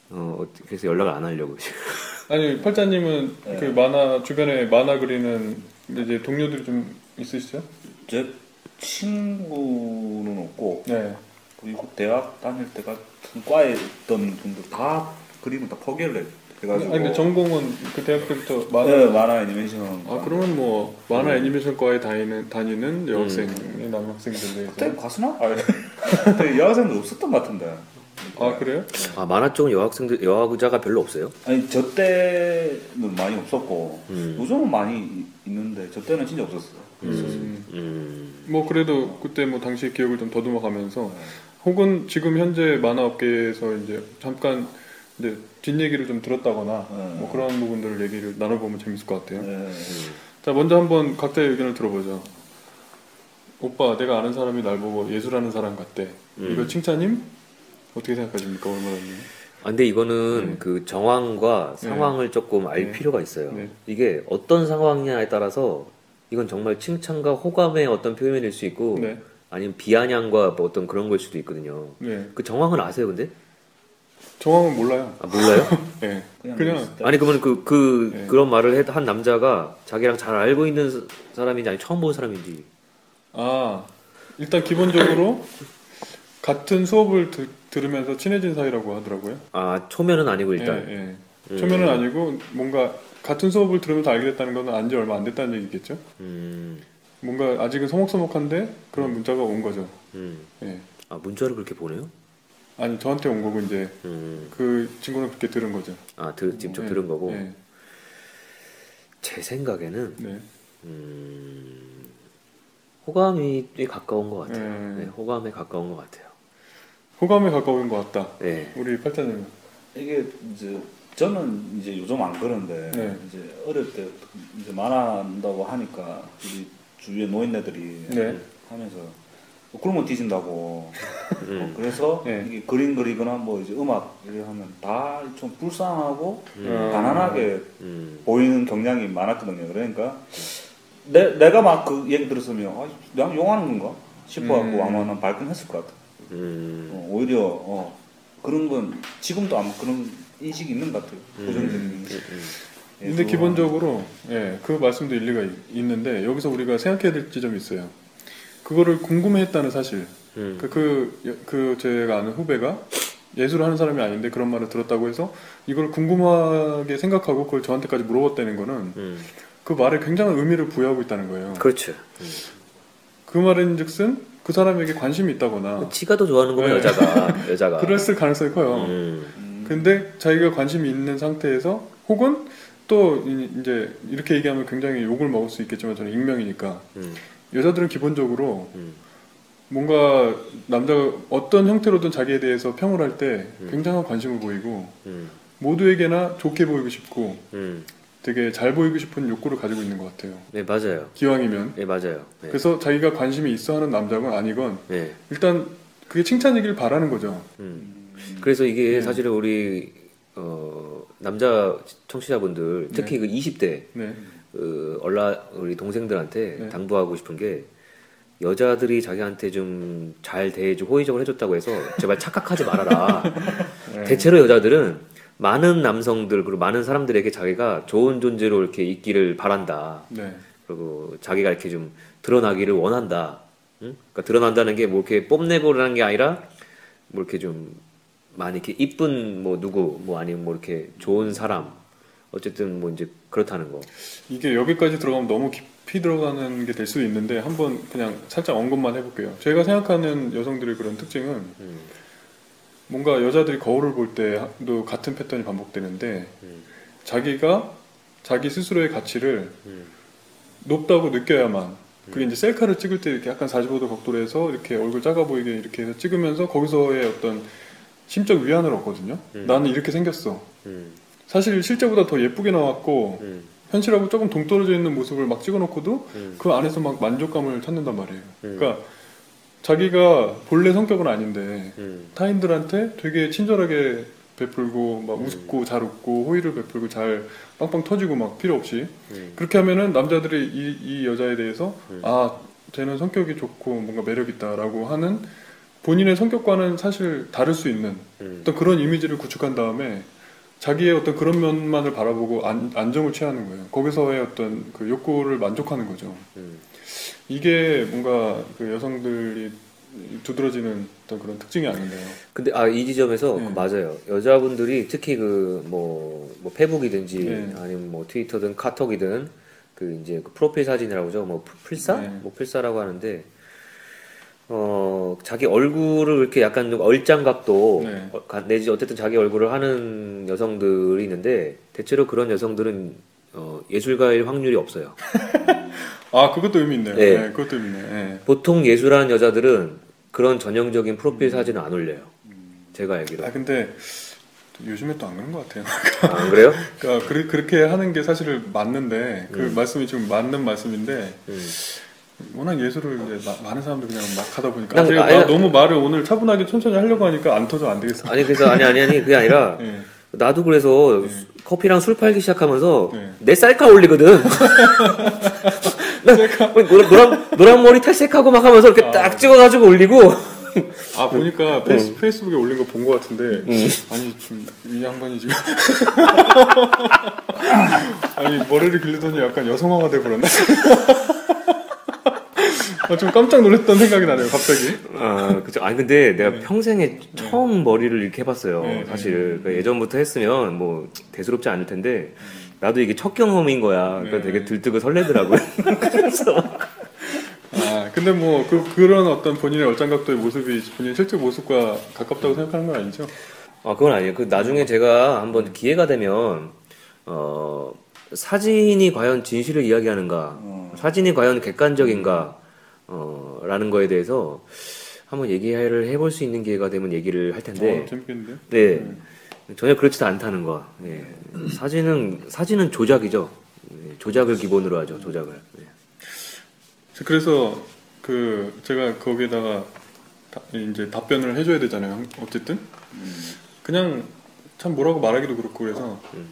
Speaker 2: 어 그래서 연락을 안 하려고
Speaker 1: 아니 팔자님은
Speaker 3: 네.
Speaker 1: 그 만화 주변에 만화 그리는 이제 동료들이 좀 있으시죠?
Speaker 3: 제 친구는 없고
Speaker 1: 네.
Speaker 3: 그리고 대학 다닐 때 같은 과에 있던 분들 다 그림을 다 포기를 해- 해가지고
Speaker 1: 아니 근데 전공은 그 대학 때부터 만화.
Speaker 3: 네, 만화 애니메이션
Speaker 1: 아 그러면 뭐 만화 애니메이션과에 다니는 다니는 여학생 남학생들
Speaker 3: 그때
Speaker 1: 중에서.
Speaker 3: 가수나? 아, 그때 여학생도 없었던 것 같은데
Speaker 1: 아 그래요?
Speaker 2: 아 만화 쪽은 여학생들 여학자가 별로 없어요?
Speaker 3: 아니 저 때는 많이 없었고
Speaker 2: 음.
Speaker 3: 요즘은 많이 이- 있는데 저 때는 진짜 없었어요
Speaker 1: 음,
Speaker 2: 음.
Speaker 1: 뭐 그래도 그때 뭐 당시 기억을 좀 더듬어가면서 혹은 지금 현재 만화 업계에서 이제 잠깐 이제 뒷얘기를 좀 들었다거나
Speaker 3: 네.
Speaker 1: 뭐 그런 부분들을 얘기를 나눠보면 재밌을 것 같아요.
Speaker 3: 네.
Speaker 1: 자 먼저 한번 각자의 의견을 들어보죠. 오빠 내가 아는 사람이 날 보고 예술하는 사람 같대.
Speaker 2: 음.
Speaker 1: 이거 칭찬임? 어떻게 생각하십니까 얼마나님?
Speaker 2: 아, 근데 이거는
Speaker 1: 네.
Speaker 2: 그 정황과
Speaker 1: 네.
Speaker 2: 상황을 조금 알
Speaker 1: 네.
Speaker 2: 필요가 있어요.
Speaker 1: 네.
Speaker 2: 이게 어떤 상황이냐에 따라서 이건 정말 칭찬과 호감의 어떤 표현일 수 있고
Speaker 1: 네.
Speaker 2: 아니면 비아냥과 뭐 어떤 그런 걸 수도 있거든요.
Speaker 1: 네.
Speaker 2: 그 정황을 아세요, 근데?
Speaker 1: 정황은 몰라요.
Speaker 2: 아, 몰라요?
Speaker 1: 네.
Speaker 3: 그냥,
Speaker 1: 그냥.
Speaker 2: 아니 그러면 그, 그
Speaker 1: 네.
Speaker 2: 그런 말을 해- 한 남자가 자기랑 잘 알고 있는 사- 사람인지 아니 처음 본 사람인지
Speaker 1: 아 일단 기본적으로 같은 수업을 드- 들으면서 친해진 사이라고 하더라고요.
Speaker 2: 아 초면은 아니고 일단
Speaker 1: 예, 예. 초면은 아니고 뭔가 같은 수업을 들으면서 알게 됐다는 건 안지 얼마 안 됐다는 얘기겠죠.
Speaker 2: 음,
Speaker 1: 뭔가 아직은 서먹서먹한데 그런 문자가 온 거죠.
Speaker 2: 음.
Speaker 1: 예.
Speaker 2: 아 문자를 그렇게 보내요?
Speaker 1: 아니 저한테 온 거고 이제
Speaker 2: 음.
Speaker 1: 그 친구는 그렇게 들은 거죠.
Speaker 2: 아 드, 직접
Speaker 1: 예,
Speaker 2: 들은 거고
Speaker 1: 예,
Speaker 2: 제 생각에는
Speaker 1: 네.
Speaker 2: 음, 호감이 꽤 가까운 것 같아요.
Speaker 1: 네.
Speaker 2: 네, 호감에 가까운 것 같아요.
Speaker 1: 호감에 가까운 것 같다.
Speaker 2: 네.
Speaker 1: 우리 팔자님.
Speaker 3: 이게 이제 저는 이제 요즘 안 그런데
Speaker 1: 네.
Speaker 3: 이제 어릴 때 이제 만화한다고 하니까 우리 주위에 노인네들이
Speaker 1: 네.
Speaker 3: 하면서 그러면 뒤진다고
Speaker 2: 음.
Speaker 3: 어, 그래서
Speaker 1: 네.
Speaker 3: 이게 그림 그리거나 뭐 이제 음악 이렇게 하면 다 좀 불쌍하고
Speaker 1: 음.
Speaker 3: 가난하게
Speaker 2: 음.
Speaker 3: 보이는 경향이 많았거든요. 그러니까 내, 내가 막 그 얘기 들었으면 아, 내가 용하는 건가 싶어갖고
Speaker 1: 음.
Speaker 3: 아마 난 발끈했을 것 같아.
Speaker 2: 음.
Speaker 3: 어, 오히려 어, 그런 건 지금도 아마 그런 인식이 있는 것 같아요. 부정적인 인식.
Speaker 2: 음.
Speaker 3: 예,
Speaker 1: 근데
Speaker 3: 그거
Speaker 1: 기본적으로 예, 그 말씀도 일리가 있- 있는데 여기서 우리가 생각해야 될 지점이 있어요. 그거를 궁금해했다는 사실.
Speaker 2: 음.
Speaker 1: 그, 그, 그 제가 아는 후배가 예술을 하는 사람이 아닌데 그런 말을 들었다고 해서 이걸 궁금하게 생각하고 그걸 저한테까지 물어봤다는 거는
Speaker 2: 음.
Speaker 1: 그 말에 굉장한 의미를 부여하고 있다는 거예요.
Speaker 2: 그렇죠.
Speaker 1: 그 말인 즉슨 그 사람에게 관심이 있다거나
Speaker 2: 지가 더 좋아하는 거면
Speaker 1: 네.
Speaker 2: 여자가 여자가.
Speaker 1: 그랬을 가능성이 커요.
Speaker 2: 음,
Speaker 1: 근데 자기가 관심이 있는 상태에서 혹은 또 이- 이제 이렇게 얘기하면 굉장히 욕을 먹을 수 있겠지만 저는 익명이니까
Speaker 2: 음,
Speaker 1: 여자들은 기본적으로
Speaker 2: 음.
Speaker 1: 뭔가 남자가 어떤 형태로든 자기에 대해서 평을 할때
Speaker 2: 음.
Speaker 1: 굉장한 관심을 보이고
Speaker 2: 음,
Speaker 1: 모두에게나 좋게 보이고 싶고
Speaker 2: 음.
Speaker 1: 되게 잘 보이고 싶은 욕구를 가지고 있는 것 같아요.
Speaker 2: 네 맞아요.
Speaker 1: 기왕이면
Speaker 2: 네 맞아요. 네.
Speaker 1: 그래서 자기가 관심이 있어 하는 남자건 아니건
Speaker 2: 네.
Speaker 1: 일단 그게 칭찬이길 바라는 거죠.
Speaker 2: 음. 그래서 이게
Speaker 1: 네.
Speaker 2: 사실은 우리 어, 남자 청취자분들 특히 그 20대
Speaker 1: 네.
Speaker 2: 그 얼라 우리 동생들한테
Speaker 1: 네.
Speaker 2: 당부하고 싶은 게 여자들이 자기한테 좀 잘 대해주고 호의적으로 해줬다고 해서 제발 착각하지 말아라.
Speaker 1: 네.
Speaker 2: 대체로 여자들은 많은 남성들 그리고 많은 사람들에게 자기가 좋은 존재로 이렇게 있기를 바란다.
Speaker 1: 네.
Speaker 2: 그리고 자기가 이렇게 좀 드러나기를 원한다. 응? 그러니까 드러난다는 게 뭐 이렇게 뽐내보라는 게 아니라 뭐 이렇게 좀 많이 이렇게 이쁜 뭐 누구 뭐 아니면 뭐 이렇게 좋은 사람 어쨌든 뭐 이제 그렇다는 거.
Speaker 1: 이게 여기까지 들어가면 너무 깊이 들어가는 게 될 수도 있는데 한번 그냥 살짝 언급만 해볼게요. 제가 생각하는 여성들의 그런 특징은
Speaker 2: 음,
Speaker 1: 뭔가 여자들이 거울을 볼 때도 같은 패턴이 반복되는데
Speaker 2: 음.
Speaker 1: 자기가 자기 스스로의 가치를
Speaker 2: 음.
Speaker 1: 높다고 느껴야만 그게 이제 셀카를 찍을 때 이렇게 약간 45도 각도로 해서 이렇게 얼굴 작아 보이게 이렇게 해서 찍으면서 거기서의 어떤 심적 위안을 얻거든요.
Speaker 2: 음.
Speaker 1: 나는 이렇게 생겼어.
Speaker 2: 음,
Speaker 1: 사실 실제보다 더 예쁘게 나왔고
Speaker 2: 음,
Speaker 1: 현실하고 조금 동떨어져 있는 모습을 막 찍어놓고도
Speaker 2: 음.
Speaker 1: 그 안에서 막 만족감을 찾는단 말이에요.
Speaker 2: 음.
Speaker 1: 그러니까 자기가 본래 성격은 아닌데
Speaker 2: 음,
Speaker 1: 타인들한테 되게 친절하게 베풀고 막 웃고 잘 웃고 호의를 베풀고 잘 빵빵 터지고 막 필요 없이
Speaker 2: 음.
Speaker 1: 그렇게 하면은 남자들이 이, 이 여자에 대해서
Speaker 2: 음.
Speaker 1: 아 쟤는 성격이 좋고 뭔가 매력 있다라고 하는 본인의 성격과는 사실 다를 수 있는
Speaker 2: 음.
Speaker 1: 어떤 그런 이미지를 구축한 다음에 자기의 어떤 그런 면만을 바라보고 안, 안정을 취하는 거예요. 거기서의 어떤 그 욕구를 만족하는 거죠.
Speaker 2: 음.
Speaker 1: 이게 뭔가 그 여성들이 두드러지는 어떤 그런 특징이 아닌가요?
Speaker 2: 근데 아 이 지점에서
Speaker 1: 네.
Speaker 2: 그 맞아요. 여자분들이 특히 그뭐 뭐 페북이든지
Speaker 1: 네.
Speaker 2: 아니면 뭐 트위터든 카톡이든 그 이제 그 프로필 사진이라고 하죠. 뭐 필사?
Speaker 1: 네.
Speaker 2: 뭐 필사라고 하는데 어 자기 얼굴을 이렇게 약간 좀 얼짱각도
Speaker 1: 네.
Speaker 2: 어, 가- 내지 어쨌든 자기 얼굴을 하는 여성들이 있는데 대체로 그런 여성들은 어 예술가일 확률이 없어요.
Speaker 1: 아 그것도 의미 있네요.
Speaker 2: 네.
Speaker 1: 네, 그것도 의미 있네. 네.
Speaker 2: 보통 예술하는 여자들은 그런 전형적인 프로필 사진을 안 올려요. 제가 알기로.
Speaker 1: 아 근데 요즘에 또 안 그런 것 같아요.
Speaker 2: 아, 안 그래요?
Speaker 1: 그러니까 그, 그렇게 하는 게 사실 맞는데 그
Speaker 2: 음.
Speaker 1: 말씀이 지금 맞는 말씀인데
Speaker 2: 음.
Speaker 1: 워낙 예술을 이제 마- 많은 사람들이 그냥 막 하다 보니까
Speaker 2: 난-
Speaker 1: 제가
Speaker 2: 아니,
Speaker 1: 나- 너무 말을 오늘 차분하게 천천히 하려고 하니까 안 터져 안 되겠어.
Speaker 2: 아니 그래서 아니 아니 아니 그게 아니라
Speaker 1: 네.
Speaker 2: 나도 그래서
Speaker 1: 네.
Speaker 2: 수- 커피랑 술 팔기 시작하면서
Speaker 1: 네.
Speaker 2: 내 쌀까 올리거든. 나 노란, 노란 노란 머리 탈색하고 막 하면서 이렇게
Speaker 1: 아.
Speaker 2: 딱 찍어가지고 올리고.
Speaker 1: 아 보니까 페이스, 페이스북에 올린 거본것 같은데
Speaker 2: 음.
Speaker 1: 아니 지금 이 양반이 지금 아니 머리를 길르더니 약간 여성화가 돼버렸네. 아, 좀 깜짝 놀랐던 생각이 나네요 갑자기.
Speaker 2: 아 그죠. 아니 근데 내가
Speaker 1: 네.
Speaker 2: 평생에 처음 머리를 이렇게 해봤어요.
Speaker 1: 네,
Speaker 2: 사실 그러니까 예전부터 했으면 뭐 대수롭지 않을 텐데 나도 이게 첫 경험인 거야. 그러니까
Speaker 1: 네.
Speaker 2: 되게 들뜨고 설레더라고요. 그래서
Speaker 1: 아 근데 뭐 그, 그런 어떤 본인의 얼짱각도의 모습이 본인 의 실제 모습과 가깝다고 생각하는 건 아니죠?
Speaker 2: 아, 그건 아니에요. 그 나중에 제가 한번 기회가 되면 어 사진이 과연 진실을 이야기하는가,
Speaker 3: 어.
Speaker 2: 사진이 과연 객관적인가, 어 라는 거에 대해서 한번 얘기를 해볼 수 있는 기회가 되면 얘기를 할 텐데,
Speaker 1: 어, 재밌겠는데요?
Speaker 2: 네 전혀 그렇지도 않다는 거. 예. 사진은 사진은 조작이죠. 예, 조작을 기본으로 하죠. 조작을. 예.
Speaker 1: 그래서 그 제가 거기에다가 다- 이제 답변을 해줘야 되잖아요. 어쨌든 그냥 참 뭐라고 말하기도 그렇고 그래서
Speaker 2: 음.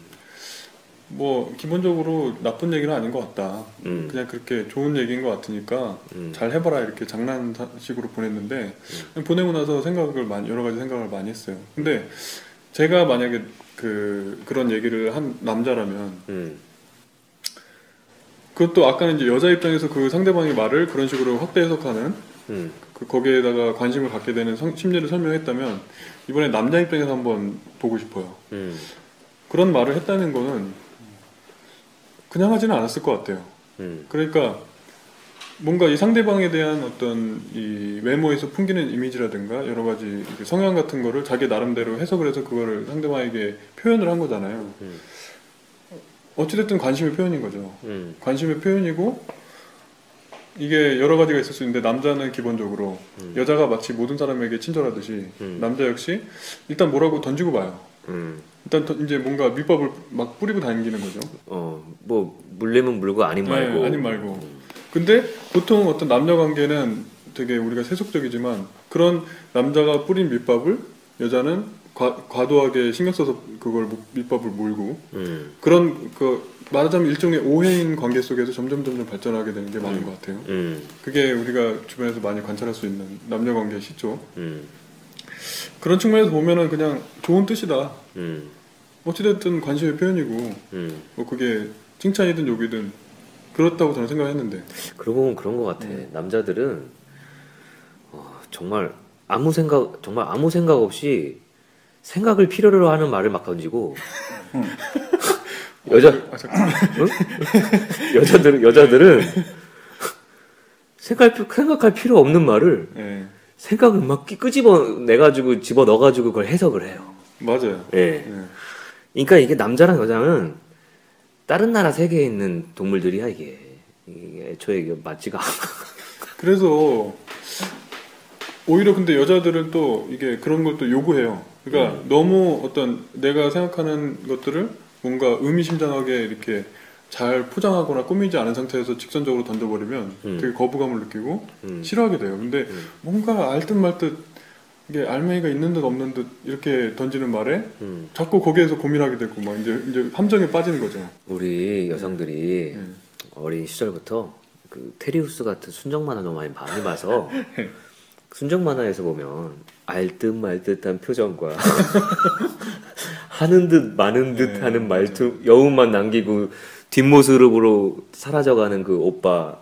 Speaker 1: 뭐 기본적으로 나쁜 얘기는 아닌 것 같다.
Speaker 2: 음.
Speaker 1: 그냥 그렇게 좋은 얘기인 것 같으니까
Speaker 2: 음.
Speaker 1: 잘 해봐라 이렇게 장난식으로 보냈는데 보내고 나서 생각을 많이 여러 가지 생각을 많이 했어요. 근데 제가 만약에 그 그런 얘기를 한 남자라면
Speaker 2: 음.
Speaker 1: 그것도 아까는 이제 여자 입장에서 그 상대방의 말을 그런 식으로 확대 해석하는
Speaker 2: 음.
Speaker 1: 그 거기에다가 관심을 갖게 되는 성- 심리를 설명했다면 이번에 남자 입장에서 한번 보고 싶어요.
Speaker 2: 음.
Speaker 1: 그런 말을 했다는 거는 그냥 하지는 않았을 것 같아요.
Speaker 2: 음.
Speaker 1: 그러니까 뭔가 이 상대방에 대한 어떤 이 외모에서 풍기는 이미지라든가 여러 가지 성향 같은 거를 자기 나름대로 해석을 해서 그거를 상대방에게 표현을 한 거잖아요.
Speaker 2: 음.
Speaker 1: 어찌됐든 관심의 표현인 거죠.
Speaker 2: 음.
Speaker 1: 관심의 표현이고 이게 여러 가지가 있을 수 있는데 남자는 기본적으로
Speaker 2: 음.
Speaker 1: 여자가 마치 모든 사람에게 친절하듯이
Speaker 2: 음.
Speaker 1: 남자 역시 일단 뭐라고 던지고 봐요.
Speaker 2: 음.
Speaker 1: 일단 더- 이제 뭔가 밑밥을 막 뿌리고 다니는 거죠.
Speaker 2: 어, 뭐 물리면 물고 아닌 말고.
Speaker 1: 네, 아닌 말고. 근데 보통 어떤 남녀 관계는 되게 우리가 세속적이지만 그런 남자가 뿌린 밑밥을 여자는 과, 과도하게 신경 써서 그걸 목- 밑밥을 몰고
Speaker 2: 음.
Speaker 1: 그런 그 말하자면 일종의 오해인 관계 속에서 점점 점점 발전하게 되는 게 많은 것 같아요.
Speaker 2: 음.
Speaker 1: 그게 우리가 주변에서 많이 관찰할 수 있는 남녀 관계의 시초.
Speaker 2: 음.
Speaker 1: 그런 측면에서 보면은 그냥 좋은 뜻이다.
Speaker 2: 음.
Speaker 1: 어찌됐든 관심의 표현이고
Speaker 2: 음.
Speaker 1: 뭐 그게 칭찬이든 욕이든 그렇다고 저는 생각했는데
Speaker 2: 그러고 보면 그런 것 같아.
Speaker 1: 음.
Speaker 2: 남자들은 어, 정말 아무 생각 정말 아무 생각 없이 생각을 필요로 하는 말을 막 던지고 여자
Speaker 1: 아, 잠깐.
Speaker 2: 여자들은 여자들은 생각 생각할 필요 없는 말을
Speaker 1: 예
Speaker 2: 생각을 막 끼- 끄집어 내 가지고 집어 넣어 가지고 그걸 해석을 해요.
Speaker 1: 맞아요.
Speaker 2: 예.
Speaker 1: 예.
Speaker 2: 그러니까 이게 남자랑 여자는 다른 나라 세계에 있는 동물들이야 이게. 이게 애초에 이게 맞지가 않아.
Speaker 1: 그래서 오히려 근데 여자들은 또 이게 그런 걸 또 요구해요. 그러니까
Speaker 2: 음.
Speaker 1: 너무 어떤 내가 생각하는 것들을 뭔가 의미심장하게 이렇게 잘 포장하거나 꾸미지 않은 상태에서 직선적으로 던져버리면
Speaker 2: 음.
Speaker 1: 되게 거부감을 느끼고
Speaker 2: 음.
Speaker 1: 싫어하게 돼요. 근데
Speaker 2: 음.
Speaker 1: 뭔가 알듯 말듯 이게 알맹이가 있는 듯 없는 듯 이렇게 던지는 말에
Speaker 2: 음.
Speaker 1: 자꾸 거기에서 고민하게 되고 막 이제 이제 함정에 빠지는 거죠.
Speaker 2: 우리 여성들이
Speaker 1: 예.
Speaker 2: 어린 시절부터 그 테리우스 같은 순정 만화 너무 많이 많이 봐서 순정 만화에서 보면 알듯 말듯한 표정과 하는 듯 마는 듯
Speaker 1: 네,
Speaker 2: 하는 말투 여운만 남기고 뒷모습으로 사라져가는 그 오빠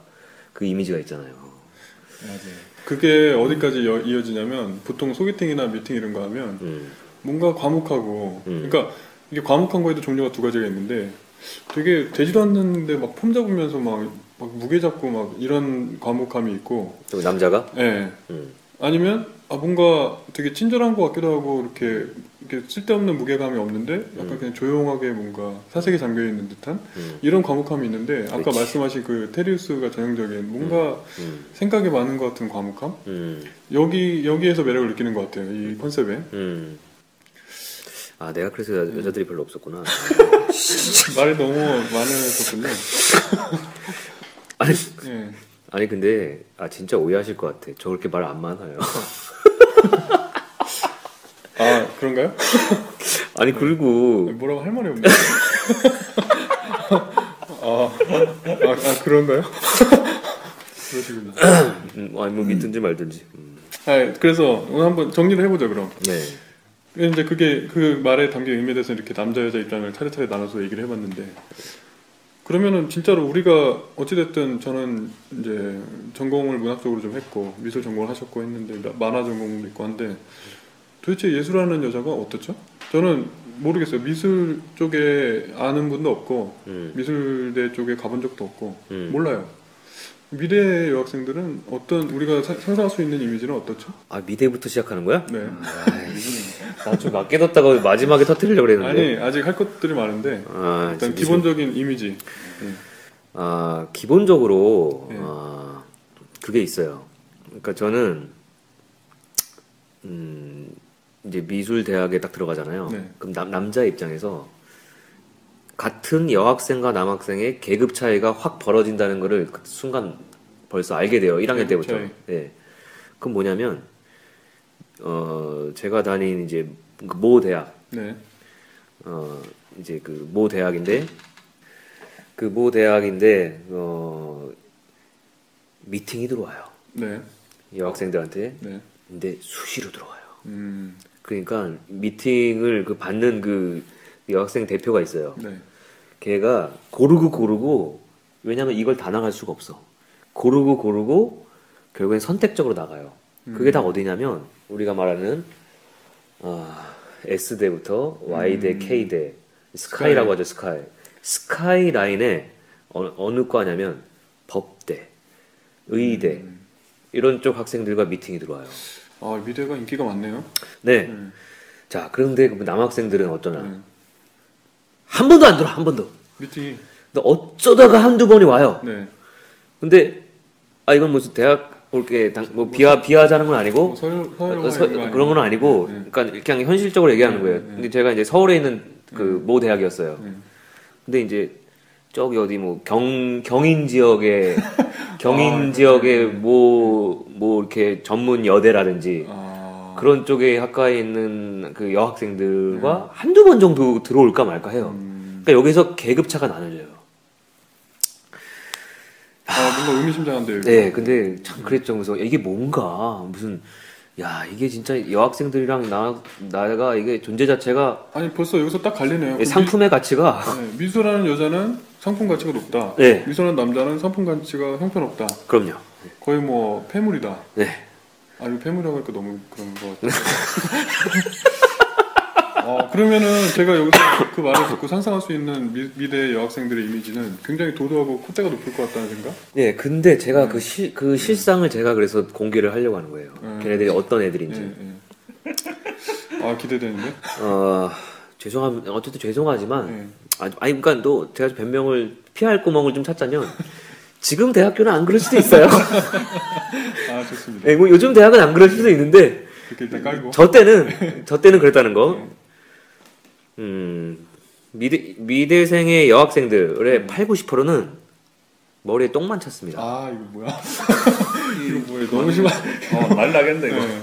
Speaker 2: 그 이미지가 있잖아요.
Speaker 1: 그게 어디까지 여- 이어지냐면 보통 소개팅이나 미팅 이런 거 하면
Speaker 2: 음.
Speaker 1: 뭔가 과묵하고
Speaker 2: 음.
Speaker 1: 그러니까 이게 과묵한 거에도 종류가 두 가지가 있는데 되게 되지도 않는데 막 폼 잡으면서 막, 막 무게 잡고 막 이런 과묵함이 있고
Speaker 2: 또 남자가
Speaker 1: 예
Speaker 2: 음.
Speaker 1: 아니면 아 뭔가 되게 친절한 것 같기도 하고 이렇게 이렇게 쓸데없는 무게감이 없는데 약간
Speaker 2: 음.
Speaker 1: 그냥 조용하게 뭔가 사색에 잠겨 있는 듯한
Speaker 2: 음.
Speaker 1: 이런 과묵함이 있는데 아까
Speaker 2: 그렇지.
Speaker 1: 말씀하신 그 테리우스가 전형적인 뭔가
Speaker 2: 음.
Speaker 1: 생각이 많은 것 같은 과묵함
Speaker 2: 음.
Speaker 1: 여기 여기에서 매력을 느끼는 것 같아요 이 컨셉에
Speaker 2: 음. 아 내가 그래서 여- 여자들이 별로 없었구나.
Speaker 1: 말이 너무 많으셨군요.
Speaker 2: 아니
Speaker 1: 예.
Speaker 2: 아니 근데 아 진짜 오해하실 것 같아. 저 그렇게 말 안 많아요.
Speaker 1: 아 그런가요?
Speaker 2: 아니 그리고
Speaker 1: 뭐라고 할 말이 없네. 아, 아, 아 그런가요? 그러시군요.
Speaker 2: 음, 아니 뭐 믿든지 말든지. 음.
Speaker 1: 아, 그래서 오늘 한번 정리를 해보죠 그럼.
Speaker 2: 네.
Speaker 1: 이제 그게 그 말에 담긴 의미에 대해서 이렇게 남자 여자 입장을 차례차례 나눠서 얘기를 해봤는데 그러면은 진짜로 우리가 어찌됐든 저는 이제 전공을 문학 적으로 좀 했고 미술 전공을 하셨고 했는데 나- 만화 전공도 있고 한데 도대체 예술하는 여자가 어떻죠? 저는 모르겠어요. 미술 쪽에 아는 분도 없고
Speaker 2: 음.
Speaker 1: 미술대 쪽에 가본 적도 없고
Speaker 2: 음.
Speaker 1: 몰라요. 미래 여학생들은 어떤 우리가 사- 상상할 수 있는 이미지는 어떻죠?
Speaker 2: 아 미대부터 시작하는 거야?
Speaker 1: 네.
Speaker 2: 나좀 아껴뒀다가 마지막에 터뜨리려고 그랬는데.
Speaker 1: 아니 아직 할 것들이 많은데
Speaker 2: 아,
Speaker 1: 일단
Speaker 2: 미술-
Speaker 1: 기본적인 이미지.
Speaker 2: 아 기본적으로
Speaker 1: 네.
Speaker 2: 아, 그게 있어요. 그러니까 저는 음 이제 미술 대학에 딱 들어가잖아요.
Speaker 1: 네.
Speaker 2: 그럼 남 남자 입장에서 같은 여학생과 남학생의 계급 차이가 확 벌어진다는 거를 그 순간 벌써 알게 돼요. 1학년
Speaker 1: 계급
Speaker 2: 때부터.
Speaker 1: 차이.
Speaker 2: 네. 그건 뭐냐면 어 제가 다닌 이제 그모 대학
Speaker 1: 네.
Speaker 2: 어 이제 그 모 대학인데 그 모 대학인데 어 미팅이 들어와요
Speaker 1: 네.
Speaker 2: 여학생들한테
Speaker 1: 네.
Speaker 2: 근데 수시로 들어와요
Speaker 1: 음.
Speaker 2: 그러니까 미팅을 그 받는 그 여학생 대표가 있어요
Speaker 1: 네.
Speaker 2: 걔가 고르고 고르고 왜냐면 이걸 다 나갈 수가 없어 고르고 고르고 결국엔 선택적으로 나가요 그게 다 어디냐면 우리가 말하는 아, S대부터 Y대,
Speaker 1: 음.
Speaker 2: K대, 스카이라고 하죠, 스카이. 스카이 라인에 어, 어느 과냐면 법대, 의대 이런 쪽 학생들과 미팅이 들어와요.
Speaker 1: 아 미대가 인기가 많네요.
Speaker 2: 네.
Speaker 1: 음.
Speaker 2: 자 그런데 그 남학생들은 어쩌나
Speaker 1: 음.
Speaker 2: 한 번도 안 들어 한 번도.
Speaker 1: 미팅이
Speaker 2: 근데 어쩌다가 한두 번이 와요.
Speaker 1: 네.
Speaker 2: 근데 아 이건 무슨 대학 올게 뭐 비하 비하자는 건 아니고
Speaker 1: 뭐 서울 서울
Speaker 2: 어, 서- 그런 건 아니고
Speaker 1: 네, 네.
Speaker 2: 그러니까 그냥 현실적으로 얘기하는
Speaker 1: 네,
Speaker 2: 거예요.
Speaker 1: 네, 네.
Speaker 2: 근데 제가 이제 서울에 있는 그 모 대학이었어요.
Speaker 1: 네.
Speaker 2: 근데 이제 저기 어디 뭐 경 경인 지역의 경인
Speaker 1: 아, 네,
Speaker 2: 지역의
Speaker 1: 네.
Speaker 2: 뭐뭐 이렇게 전문 여대라든지
Speaker 1: 아
Speaker 2: 그런 쪽에 학과에 있는 그 여학생들과 한두 번 정도 들어올까 말까 해요.
Speaker 1: 음.
Speaker 2: 그러니까 여기서 계급 차가 나눠져요.
Speaker 1: 아 뭔가 의미심장한데요.
Speaker 2: 네, 근데 참 그랬죠. 그래서 이게 뭔가 무슨 야 이게 진짜 여학생들이랑 나 나가 이게 존재 자체가
Speaker 1: 아니 벌써 여기서 딱 갈리네요. 그
Speaker 2: 상품의 가치가
Speaker 1: 미, 네, 미소라는 여자는 상품 가치가 높다.
Speaker 2: 네.
Speaker 1: 미소라는 남자는 상품 가치가 형편없다.
Speaker 2: 그럼요.
Speaker 1: 거의 뭐 폐물이다.
Speaker 2: 네.
Speaker 1: 아 이거 폐물이라고 하니까 너무 그런 것 같아요. 어, 그러면은 제가 여기서 그 말을 듣고 상상할 수 있는 미, 미대 여학생들의 이미지는 굉장히 도도하고 콧대가 높을 것 같다는 생각?
Speaker 2: 네, 근데 제가 그, 실, 그 실상을 제가 그래서 공개를 하려고 하는 거예요.
Speaker 1: 음.
Speaker 2: 걔네들이 어떤
Speaker 1: 예,
Speaker 2: 애들인지.
Speaker 1: 예. 아 기대되는데?
Speaker 2: 어, 죄송함, 어쨌든 죄송하지만,
Speaker 1: 예.
Speaker 2: 아, 아니, 그러니까 또 제가 변명을 피할 구멍을 좀 찾자면, 지금 대학교는 안 그럴 수도 있어요.
Speaker 1: 아 좋습니다.
Speaker 2: 네, 뭐 요즘 대학은 안 그럴 수도 있는데. 저 때는, 저 때는 그랬다는 거. 음, 미대, 미대생의 여학생들의 8, 90%는 머리에 똥만 찼습니다.
Speaker 1: 아 이거 뭐야? 이거 뭐야? 너무 심한.
Speaker 3: 어, 난리 나겠네 이거.
Speaker 1: 네.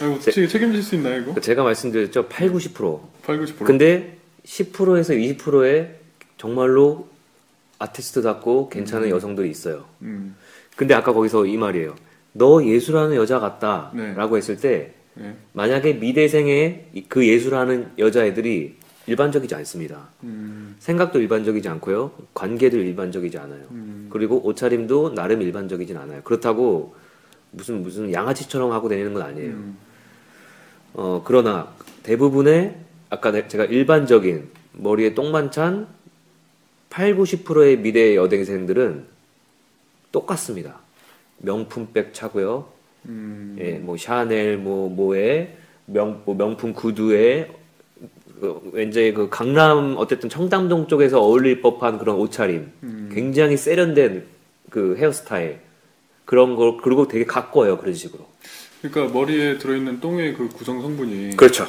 Speaker 1: 아, 이거 어떻게 책임질 수 있나요 이거?
Speaker 2: 제가 말씀드렸죠. 8, 90%.
Speaker 1: 8, 90%.
Speaker 2: 근데 10%에서 20%의 정말로 아티스트답고 괜찮은 여성들이 있어요.
Speaker 1: 음.
Speaker 2: 근데 아까 거기서 이 말이에요. 너 예술하는 여자 같다.
Speaker 1: 네.
Speaker 2: 라고 했을 때,
Speaker 1: 네.
Speaker 2: 만약에 미대생의 이- 그 예술하는 여자애들이 일반적이지 않습니다.
Speaker 1: 음.
Speaker 2: 생각도 일반적이지 않고요. 관계도 일반적이지 않아요.
Speaker 1: 음.
Speaker 2: 그리고 옷차림도 나름 일반적이진 않아요. 그렇다고 무슨 무슨 양아치처럼 하고 다니는 건 아니에요.
Speaker 1: 음.
Speaker 2: 어, 그러나 대부분의 아까 내- 제가 일반적인 머리에 똥만 찬 8, 90%의 미대 여대생들은 똑같습니다. 명품백 차고요.
Speaker 1: 음.
Speaker 2: 예, 뭐 샤넬 뭐 뭐에 명, 뭐 명품 구두에 그 왠지 그 강남 어쨌든 청담동 쪽에서 어울릴 법한 그런 옷차림,
Speaker 1: 음.
Speaker 2: 굉장히 세련된 그 헤어스타일 그런 걸 그리고 되게 가꿔요 그런 식으로.
Speaker 1: 그러니까 머리에 들어있는 똥의 그 구성 성분이
Speaker 2: 그렇죠,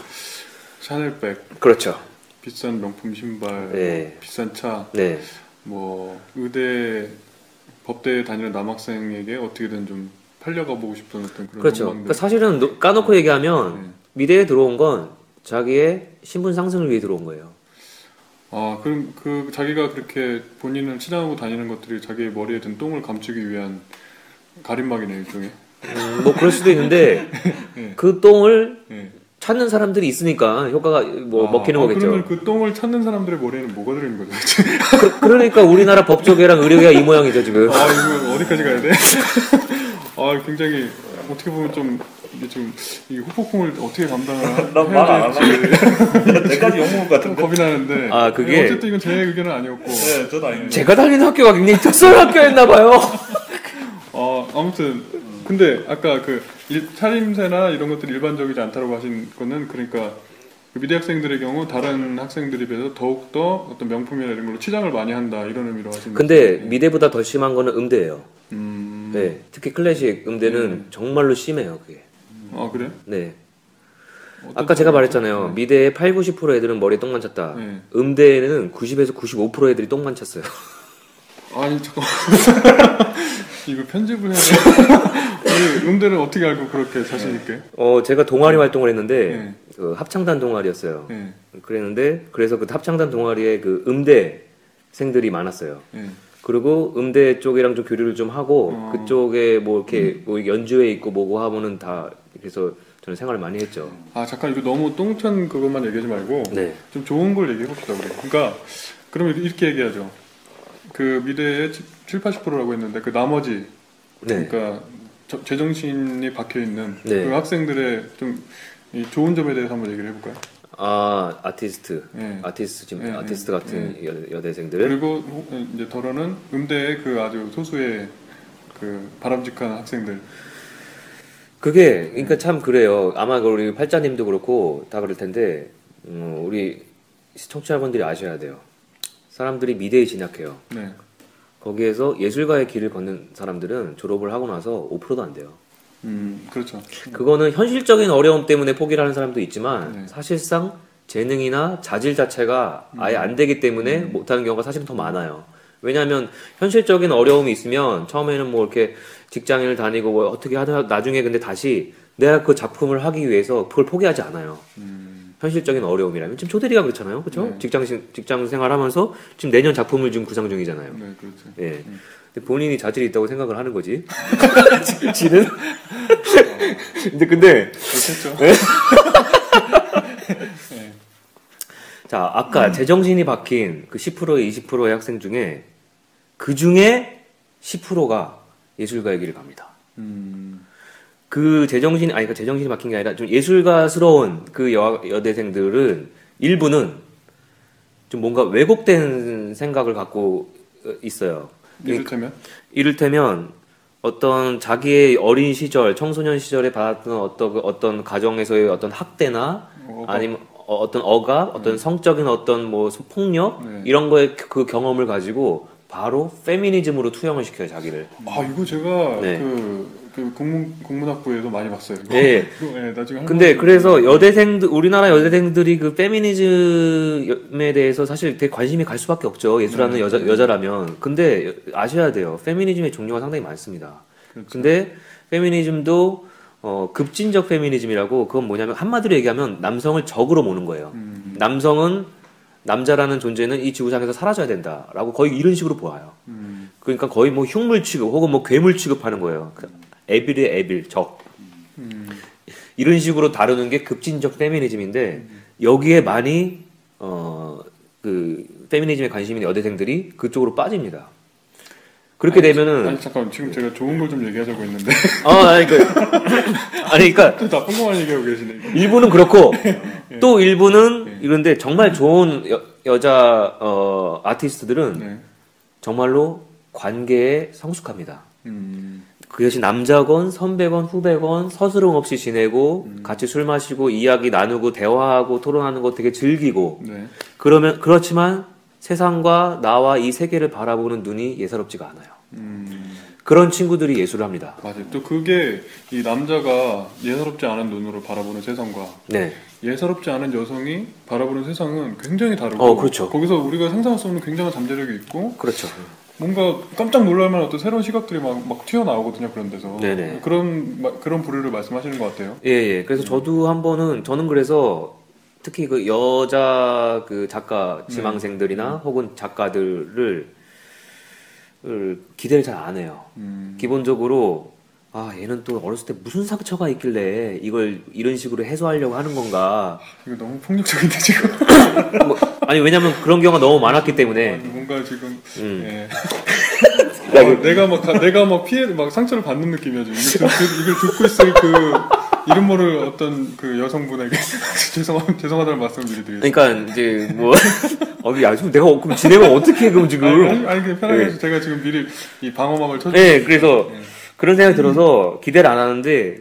Speaker 1: 샤넬백,
Speaker 2: 그렇죠.
Speaker 1: 비싼 명품 신발,
Speaker 2: 네.
Speaker 1: 비싼 차,
Speaker 2: 네,
Speaker 1: 뭐 의대 법대에 다니는 남학생에게 어떻게든 좀 팔려가 보고 싶은 어떤 그런
Speaker 2: 그렇죠. 그러니까 사실은 노- 까놓고 얘기하면
Speaker 1: 네.
Speaker 2: 미대에 들어온 건 자기의 신분 상승을 위해 들어온 거예요.
Speaker 1: 아 그럼 그 자기가 그렇게 본인을 치장하고 다니는 것들이 자기의 머리에 든 똥을 감추기 위한 가림막이네 일종의.
Speaker 2: 음, 뭐 그럴 수도 있는데
Speaker 1: 네.
Speaker 2: 그 똥을
Speaker 1: 네.
Speaker 2: 찾는 사람들이 있으니까 효과가 뭐
Speaker 1: 아,
Speaker 2: 먹히는
Speaker 1: 아,
Speaker 2: 거겠죠.
Speaker 1: 그러면 그 똥을 찾는 사람들의 머리에는 뭐가 들어있는 거죠?
Speaker 2: 그, 그러니까 우리나라 법조계랑 의료계가 이 모양이죠 지금.
Speaker 1: 아 이거 어디까지 가야 돼? 아 굉장히 어떻게 보면 좀 이게 좀이 후폭풍을 어떻게 감당을
Speaker 3: 난말안 하려고 내까지 욕먹을
Speaker 1: 것좀
Speaker 3: 같은데.
Speaker 1: 겁이 나는데
Speaker 2: 아, 그게-
Speaker 1: 어쨌든 이건 제 의견은 아니었고
Speaker 3: 네, 저도 아닙니다.
Speaker 2: 제가 다니는 학교가 굉장히 특수한 학교였나 봐요.
Speaker 1: 어 아무튼 근데 아까 그 일- 차림새나 이런 것들이 일반적이지 않다고 하신 거는 그러니까 그 미대 학생들의 경우 다른 학생들에 비해서 더욱 더 어떤 명품이나 이런 걸로 치장을 많이 한다 이런 의미로 하신
Speaker 2: 근데
Speaker 1: 거죠?
Speaker 2: 미대보다 더 심한 거는 음대예요.
Speaker 1: 음,
Speaker 2: 네, 특히 클래식 음대는 정말로 심해요 그게.
Speaker 1: 아 그래?
Speaker 2: 네. 아까 제가
Speaker 1: 말했잖아요.
Speaker 2: 미대의 8, 90% 애들은 머리에 똥만 찼다.
Speaker 1: 네.
Speaker 2: 음대에는 90에서 95% 애들이 똥만 찼어요.
Speaker 1: 아니 잠깐 이거 편집을 해야 돼. 아니, 음대를 어떻게 알고 그렇게 자신 있게?
Speaker 2: 어, 제가 동아리 활동을 했는데
Speaker 1: 네.
Speaker 2: 그 합창단 동아리였어요.
Speaker 1: 네.
Speaker 2: 그랬는데 그래서 그 합창단 동아리에 그 음대생들이 많았어요.
Speaker 1: 네.
Speaker 2: 그리고 음대 쪽이랑 좀 교류를 좀 하고
Speaker 1: 어.
Speaker 2: 그쪽에 뭐 이렇게 뭐 연주회 있고 뭐고 하면은 다 그래서 저는 생활을 많이 했죠.
Speaker 1: 아 잠깐 이거 너무 똥찬 그것만 얘기하지 말고
Speaker 2: 네.
Speaker 1: 좀 좋은 걸 얘기해 봅시다 우리. 그러니까 그러면 이렇게 얘기하죠. 그 미대의 7, 80%라고 했는데 그 나머지
Speaker 2: 네.
Speaker 1: 그러니까 저- 제정신이 박혀 있는
Speaker 2: 네.
Speaker 1: 그 학생들의 좀이 좋은 점에 대해서 한번 얘기를 해볼까요?
Speaker 2: 아 아티스트,
Speaker 1: 예.
Speaker 2: 아티스트 지금
Speaker 1: 예,
Speaker 2: 아티스트
Speaker 1: 예,
Speaker 2: 같은 여, 여대생들.
Speaker 1: 그리고 호- 이제 덜어는 음대의 그 아주 소수의 그 바람직한 학생들.
Speaker 2: 그게 그러니까 참 그래요. 아마 그 우리 팔자님도 그렇고 다 그럴 텐데 음, 우리 청취자분들이 아셔야 돼요. 사람들이 미대에 진학해요.
Speaker 1: 네.
Speaker 2: 거기에서 예술가의 길을 걷는 사람들은 졸업을 하고 나서 5%도 안 돼요.
Speaker 1: 음, 그렇죠.
Speaker 2: 그거는 현실적인 어려움 때문에 포기를 하는 사람도 있지만
Speaker 1: 네.
Speaker 2: 사실상 재능이나 자질 자체가 아예 안 되기 때문에 못하는 경우가 사실은 더 많아요. 왜냐하면 현실적인 어려움이 있으면 처음에는 뭐 이렇게 직장인을 다니고 뭐 어떻게 하다 나중에 근데 다시 내가 그 작품을 하기 위해서 그걸 포기하지 않아요. 현실적인 어려움이라면 지금 조대리가 그렇잖아요, 그렇죠?
Speaker 1: 네.
Speaker 2: 직장 직장 생활하면서 지금 내년 작품을 지금 구상 중이잖아요.
Speaker 1: 네, 그렇죠.
Speaker 2: 예. 근데 본인이 자질이 있다고 생각을 하는 거지. 지는. 근데 근데
Speaker 1: 그렇겠죠.
Speaker 2: 자 아까 제정신이 박힌 그 10% 20%의 학생 중에 그 중에 10%가 예술가의 길을 갑니다.
Speaker 1: 음,
Speaker 2: 그 제정신 아니 그 제정신이 박힌 게 아니라 좀 예술가스러운 그 여, 여대생들은 일부는 좀 뭔가 왜곡된 생각을 갖고 어, 있어요.
Speaker 1: 이를테면
Speaker 2: 이를테면 어떤 자기의 어린 시절, 청소년 시절에 받았던 어떤 그 어떤 가정에서의 어떤 학대나
Speaker 1: 어가.
Speaker 2: 아니면 어- 어떤 억압, 어떤 성적인 어떤 뭐 폭력
Speaker 1: 네.
Speaker 2: 이런 거에 그- 그 경험을 가지고 바로 페미니즘으로 투영을 시켜요 자기를.
Speaker 1: 아 이거 제가
Speaker 2: 네.
Speaker 1: 그, 그 국문 국문학부에도 많이 봤어요. 이거.
Speaker 2: 예.
Speaker 1: 이거, 예, 나중에 할
Speaker 2: 근데 그래서 여대생들 우리나라 여대생들이 그 페미니즘에 대해서 사실 되게 관심이 갈 수밖에 없죠 예술하는
Speaker 1: 네.
Speaker 2: 여자 여자라면 근데 아셔야 돼요 페미니즘의 종류가 상당히 많습니다
Speaker 1: 그렇죠.
Speaker 2: 근데 페미니즘도 어, 급진적 페미니즘이라고 그건 뭐냐면 한마디로 얘기하면 남성을 적으로 모는 거예요
Speaker 1: 음,
Speaker 2: 남성은 남자라는 존재는 이 지구상에서 사라져야 된다라고 거의 이런 식으로 보아요.
Speaker 1: 음,
Speaker 2: 그러니까 거의 뭐 흉물 취급 혹은 뭐 괴물 취급하는 거예요. 에빌의 에빌 적.
Speaker 1: 음,
Speaker 2: 이런 식으로 다루는 게 급진적 페미니즘인데 여기에 많이 어 그 페미니즘에 관심 있는 여대생들이 그쪽으로 빠집니다. 그렇게 되면은
Speaker 1: 아니 잠깐 지금 제가 좋은 걸 좀 얘기하자고 했는데
Speaker 2: 아 아니 그 아니 그러니까
Speaker 1: 또 나쁜 것만 얘기하고 계시네.
Speaker 2: 일부는 그렇고 또 일부는 이런데 정말 좋은 여, 여자 어 아티스트들은
Speaker 1: 네.
Speaker 2: 정말로 관계에 성숙합니다.
Speaker 1: 음,
Speaker 2: 그 대신 남자건 선배건 후배건 서스름 없이 지내고 같이 술 마시고 이야기 나누고 대화하고 토론하는 거 되게 즐기고
Speaker 1: 네.
Speaker 2: 그러면 그렇지만 세상과 나와 이 세계를 바라보는 눈이 예사롭지가 않아요.
Speaker 1: 음,
Speaker 2: 그런 친구들이 예술을 합니다.
Speaker 1: 맞아요. 또 그게 이 남자가 예사롭지 않은 눈으로 바라보는 세상과
Speaker 2: 네.
Speaker 1: 예사롭지 않은 여성이 바라보는 세상은 굉장히 다르고
Speaker 2: 어, 그렇죠.
Speaker 1: 거기서 우리가 상상할 수 없는 굉장한 잠재력이 있고
Speaker 2: 그렇죠.
Speaker 1: 뭔가 깜짝 놀랄 어떤 새로운 시각들이 막, 막 튀어나오거든요 그런 데서
Speaker 2: 네네.
Speaker 1: 그런 마- 그런 부류를 말씀하시는 것 같아요.
Speaker 2: 예, 예. 그래서 저도 한 번은 저는 그래서 특히 그 여자 그 작가 지망생들이나 혹은 작가들을 을 기대를 잘 안 해요.
Speaker 1: 음,
Speaker 2: 기본적으로 아 얘는 또 어렸을 때 무슨 상처가 있길래 이걸 이런 식으로 해소하려고 하는 건가?
Speaker 1: 이거 너무 폭력적인데 지금
Speaker 2: 뭐, 아니 왜냐면 그런 경우가 너무 많았기 때문에
Speaker 1: 뭔가 지금
Speaker 2: 음.
Speaker 1: 예. 어, 내가 막 가- 내가 막 피해 막 상처를 받는 느낌이야 지금 이걸, 듣- 이걸 듣고 있을 그 이름 모를 어떤 그 여성분에게 죄송 죄송하다는 말씀을 미리 드리겠습니다.
Speaker 2: 그러니까 이제 뭐 어기 야 지금 내가 그럼 진행을 어떻게 해 그럼
Speaker 1: 아니,
Speaker 2: 지금?
Speaker 1: 아니, 아니 그냥 편하게
Speaker 2: 예.
Speaker 1: 해서 제가 지금 미리 이 방어막을 쳐.
Speaker 2: 네, 그래서 그런 생각이 들어서 기대를 안 하는데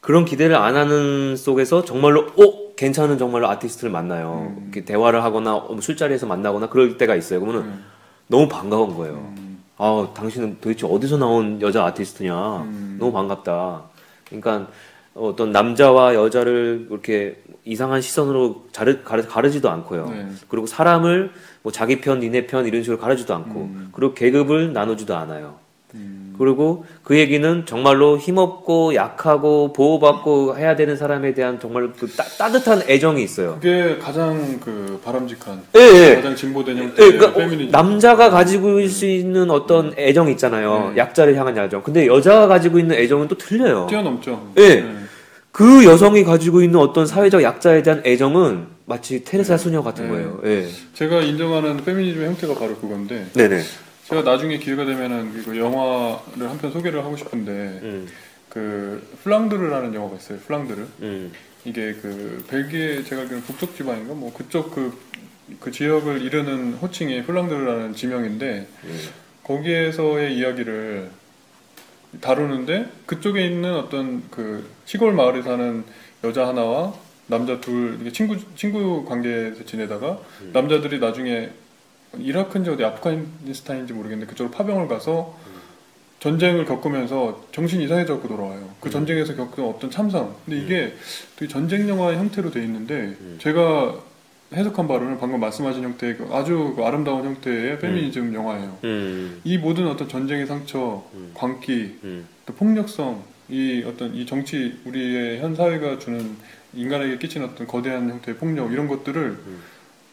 Speaker 2: 그런 기대를 안 하는 속에서 정말로 어 괜찮은 정말로 아티스트를 만나요.
Speaker 1: 음.
Speaker 2: 이렇게 대화를 하거나 뭐 술자리에서 만나거나 그럴 때가 있어요. 그러면은
Speaker 1: 음.
Speaker 2: 너무 반가운 거예요.
Speaker 1: 음,
Speaker 2: 아, 당신은 도대체 어디서 나온 여자 아티스트냐.
Speaker 1: 음.
Speaker 2: 너무 반갑다. 그러니까 어떤 남자와 여자를 이렇게 이상한 시선으로 자르, 가르, 가르지도 않고요.
Speaker 1: 네.
Speaker 2: 그리고 사람을 뭐 자기 편, 니네 편 이런 식으로 가르지도 않고
Speaker 1: 음.
Speaker 2: 그리고 계급을 나누지도 않아요.
Speaker 1: 음,
Speaker 2: 그리고 그 얘기는 정말로 힘없고 약하고 보호받고 해야 되는 사람에 대한 정말 그 따, 따뜻한 애정이 있어요.
Speaker 1: 그게 가장 그 바람직한
Speaker 2: 예, 예.
Speaker 1: 가장 진보된
Speaker 2: 예,
Speaker 1: 형태의
Speaker 2: 그러니까 어,
Speaker 1: 페미니즘.
Speaker 2: 남자가 가지고 있을 수 있는 어떤 애정 있잖아요.
Speaker 1: 네.
Speaker 2: 약자를 향한 애정. 근데 여자가 가지고 있는 애정은 또 틀려요.
Speaker 1: 뛰어넘죠.
Speaker 2: 예.
Speaker 1: 네.
Speaker 2: 그 여성이 가지고 있는 어떤 사회적 약자에 대한 애정은 마치 테레사 수녀 같은
Speaker 1: 네.
Speaker 2: 거예요. 예.
Speaker 1: 제가 인정하는 페미니즘의 형태가 바로 그건데
Speaker 2: 네네.
Speaker 1: 제가 나중에 기회가 되면은 이거 영화를 한 편 소개를 하고 싶은데
Speaker 2: 음,
Speaker 1: 그 플랑드르라는 영화가 있어요. 플랑드르.
Speaker 2: 음,
Speaker 1: 이게 그 벨기에 제가 알기로는 북쪽 지방인가 뭐 그쪽 그, 그 지역을 이르는 호칭이 플랑드르라는 지명인데
Speaker 2: 음.
Speaker 1: 거기에서의 이야기를 다루는데 그쪽에 있는 어떤 그 시골 마을에 사는 여자 하나와 남자 둘 친구 친구 관계에서 지내다가
Speaker 2: 음.
Speaker 1: 남자들이 나중에 이라크인지 어디 아프가니스탄인지 모르겠는데 그쪽으로 파병을 가서 전쟁을 겪으면서 정신이 이상해져서 돌아와요. 그
Speaker 2: 음.
Speaker 1: 전쟁에서 겪은 어떤 참상. 근데 이게 되게 전쟁 영화의 형태로 돼 있는데
Speaker 2: 음.
Speaker 1: 제가 해석한 바로는 방금 말씀하신 형태의 그 아주 그 아름다운 형태의 페미니즘 영화예요.
Speaker 2: 음.
Speaker 1: 이 모든 어떤 전쟁의 상처,
Speaker 2: 음.
Speaker 1: 광기,
Speaker 2: 음.
Speaker 1: 또 폭력성, 이 어떤 이 정치 우리의 현 사회가 주는 인간에게 끼치는 어떤 거대한 형태의 폭력 이런 것들을
Speaker 2: 음.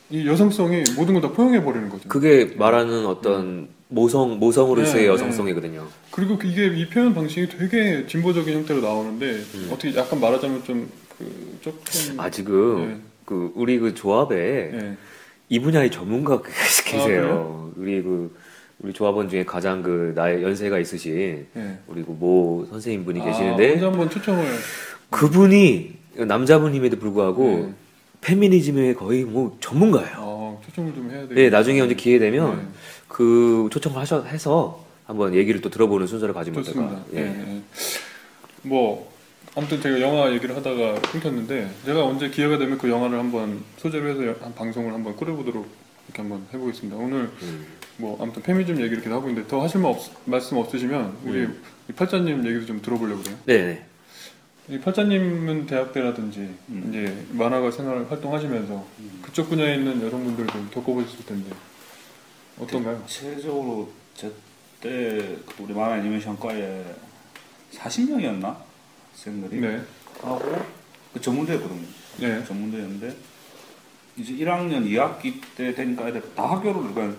Speaker 1: 이 여성성이 모든 걸 다 포용해 버리는 거죠.
Speaker 2: 그게 말하는 어떤 모성 모성으로서의
Speaker 1: 네,
Speaker 2: 여성성이거든요.
Speaker 1: 그리고 그 이게 이 표현 방식이 되게 진보적인 형태로 나오는데
Speaker 2: 음.
Speaker 1: 어떻게 약간 말하자면 좀 그 조금
Speaker 2: 아 지금
Speaker 1: 네.
Speaker 2: 그 우리 그 조합에
Speaker 1: 예.
Speaker 2: 이 분야의 전문가 계세요.
Speaker 1: 그래요?
Speaker 2: 우리 그 우리 조합원 중에 가장 그 나의 연세가 있으신
Speaker 1: 예.
Speaker 2: 우리 그모 선생님 분이
Speaker 1: 아,
Speaker 2: 계시는데
Speaker 1: 한번 초청을
Speaker 2: 그분이 남자분임에도 불구하고
Speaker 1: 네.
Speaker 2: 페미니즘의 거의 뭐 전문가예요.
Speaker 1: 어, 초청을 좀 해야 되겠
Speaker 2: 네, 나중에 언제 기회 되면
Speaker 1: 네.
Speaker 2: 그 초청을 하셔 해서 한번 얘기를 또 들어보는 순서를 가지면
Speaker 1: 좋습니다.
Speaker 2: 어떨까?
Speaker 1: 예. 예. 뭐 아무튼 제가 영화 얘기를 하다가 끊겼는데 제가 언제 기회가 되면 그 영화를 한번 소재로 해서 여- 한 방송을 한번 꾸려보도록 이렇게 한번 해보겠습니다. 오늘
Speaker 2: 음.
Speaker 1: 뭐 아무튼 페미즘 얘기 이렇게 하고 있는데 더 하실 말, 없, 말씀 없으시면 우리
Speaker 2: 음.
Speaker 1: 이 팔자님 얘기도 좀 들어보려고 그래요.
Speaker 2: 네네.
Speaker 1: 이 팔자님은 대학 때라든지
Speaker 3: 음.
Speaker 1: 이제 만화가 생활 활동하시면서 그쪽 분야에 있는 여성분들 좀 겪어보셨을 텐데 어떤가요?
Speaker 3: 대체적으로 저때 우리 만화 애니메이션과에 40명이었나 학생들이
Speaker 1: 네,
Speaker 3: 하고 그 전문대였거든요.
Speaker 1: 네,
Speaker 3: 전문대였는데 이제 1학년 2학기 때 되니까 애들 다 학교를 그냥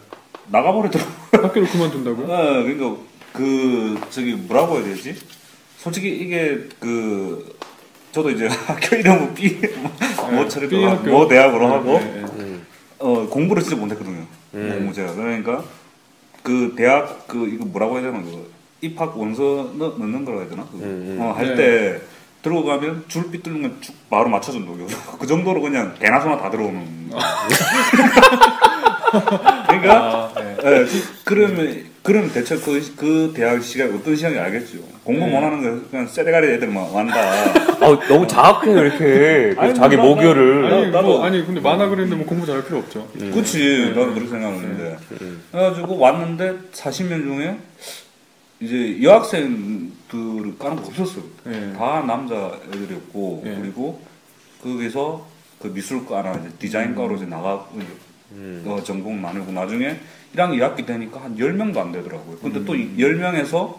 Speaker 3: 나가버리더라고.
Speaker 1: 학교를 그만둔다고요?
Speaker 3: 어, 그러니까 그 저기 뭐라고 해야 되지? 솔직히 이게 그 저도 이제 학교 이름은 B 뭐
Speaker 1: 네,
Speaker 3: 처리
Speaker 1: B 학교.
Speaker 3: 뭐 대학으로 하고
Speaker 1: 네, 네.
Speaker 2: 음.
Speaker 3: 어 공부를 진짜 못했거든요.
Speaker 2: 음.
Speaker 3: 공부 제가 그러니까 그 대학 그 이거 뭐라고 해야 되나 그 입학 원서 넣, 넣는 거라고 해야 되나?
Speaker 2: 음, 음.
Speaker 3: 어, 할
Speaker 1: 네.
Speaker 3: 때 들어가면 줄 삐뚤는 건 쭉 바로 맞춰준다. 그 정도로 그냥 개나 소나 다 들어오는. 그러니까
Speaker 1: 아, 네.
Speaker 3: 예, 그, 그러면 그럼 대체 그, 그 대학 시간 어떤 시간이 알겠죠. 공부
Speaker 1: 네.
Speaker 3: 못하는 거 그냥 쎄대가리 애들만 완다.
Speaker 2: 아, 너무 자학해요 이렇게
Speaker 3: 아니,
Speaker 2: 자기 모교를.
Speaker 1: 아니,
Speaker 3: 나도-
Speaker 1: 뭐, 아니 근데 만화 그리는데 뭐 공부 잘할 필요 없죠.
Speaker 3: 그렇지. 나도 그렇게 생각하는데.
Speaker 2: 음.
Speaker 3: 그래가지고 왔는데 40명 중에 이제 여학생들을 까는 거 없었어요.
Speaker 1: 네.
Speaker 3: 다 남자 애들이었고
Speaker 1: 네.
Speaker 3: 그리고 거기서 그 미술과나 이제 디자인과로 이제 나가
Speaker 2: 음.
Speaker 3: 어, 전공 나누고 나중에 1학년 2학기 되니까 한 10명도 안 되더라고요. 근데 또
Speaker 1: 음.
Speaker 3: 10명에서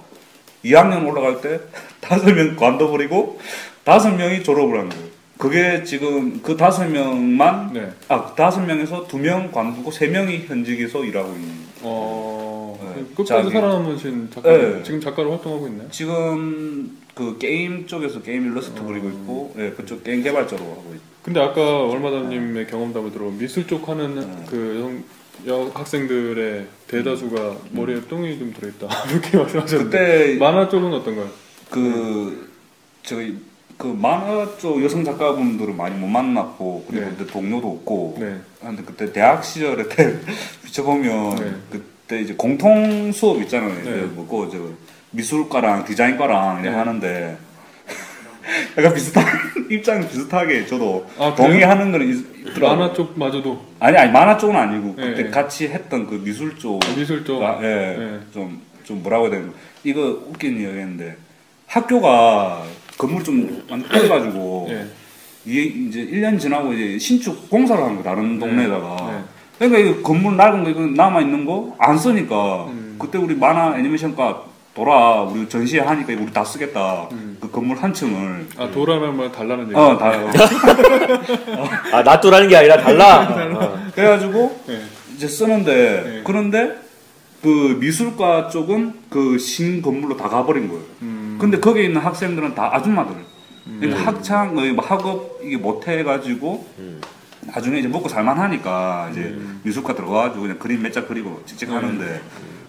Speaker 3: 2학년 올라갈 때 5명 관둬버리고 5명이 졸업을 한 거예요. 그게 지금 그 5명만
Speaker 1: 네.
Speaker 3: 아, 5명에서 2명 관두고 3명이 현직에서 일하고 있는
Speaker 1: 어,
Speaker 3: 네.
Speaker 1: 끝까지 살아남으신 작가
Speaker 3: 네.
Speaker 1: 지금 작가로 활동하고 있나요?
Speaker 3: 지금 그 게임 쪽에서 게임 일러스트
Speaker 1: 어.
Speaker 3: 그리고 있고 예, 그쪽 게임 개발자로 하고 있고
Speaker 1: 근데 아까 얼마다님의 경험담을 들어보면 미술 쪽 하는
Speaker 3: 네.
Speaker 1: 그 여, 여 학생들의 대다수가 머리에 똥이 좀 들어있다 이렇게 말씀하셨는데
Speaker 3: 그때
Speaker 1: 만화 쪽은 어떤가요?
Speaker 3: 그 저희 그 만화 쪽 여성 작가분들은 많이 못 만났고 그리고
Speaker 1: 네.
Speaker 3: 그때 동료도 없고
Speaker 1: 네.
Speaker 3: 근데 그때 대학 시절에 때 비춰보면
Speaker 1: 네.
Speaker 3: 그 때 이제 공통 수업 있잖아요.
Speaker 1: 네.
Speaker 3: 네. 뭐고 저 미술과랑 디자인과랑 이렇게
Speaker 1: 네.
Speaker 3: 하는데 약간 비슷한 입장 비슷하게 저도
Speaker 1: 아?
Speaker 3: 동의하는 거는 있- 있더라고요.
Speaker 1: 만화 쪽마저도
Speaker 3: 아니 아니 만화 쪽은 아니고
Speaker 1: 네,
Speaker 3: 그때
Speaker 1: 네.
Speaker 3: 같이 했던 그 미술 쪽
Speaker 1: 미술 쪽
Speaker 3: 아, 예,
Speaker 1: 네.
Speaker 3: 좀, 좀 뭐라고 해야 되나. 이거 웃긴 이야기인데, 학교가 건물 좀 많이 떼가지고,
Speaker 1: 네.
Speaker 3: 이게 이제 1년 지나고 이제 신축 공사를 한 거, 다른 동네에다가.
Speaker 1: 네.
Speaker 3: 그러니까 이거 건물 낡은 거, 이거 남아 있는 거 안 쓰니까,
Speaker 1: 음.
Speaker 3: 그때 우리 만화 애니메이션과 돌아, 우리 전시회 하니까 이거 우리 다 쓰겠다.
Speaker 1: 음.
Speaker 3: 그 건물 한 층을.
Speaker 1: 아 도라는 말 달라는 얘기
Speaker 3: 어, 다.
Speaker 2: 아 낫도라는 게 아니라 달라. 어.
Speaker 3: 그래가지고,
Speaker 1: 네.
Speaker 3: 이제 쓰는데
Speaker 1: 네.
Speaker 3: 그런데 그 미술과 쪽은 그 신 건물로 다 가버린 거예요.
Speaker 1: 음.
Speaker 3: 근데 거기에 있는 학생들은 다 아줌마들. 그러니까
Speaker 2: 음.
Speaker 3: 학창 어, 뭐 학업 이게 못 해가지고
Speaker 2: 음.
Speaker 3: 나중에 이제 먹고 살만 하니까 이제
Speaker 1: 음.
Speaker 3: 미술과 들어가가지고 그냥 그림 몇 장 그리고 찍찍 하는데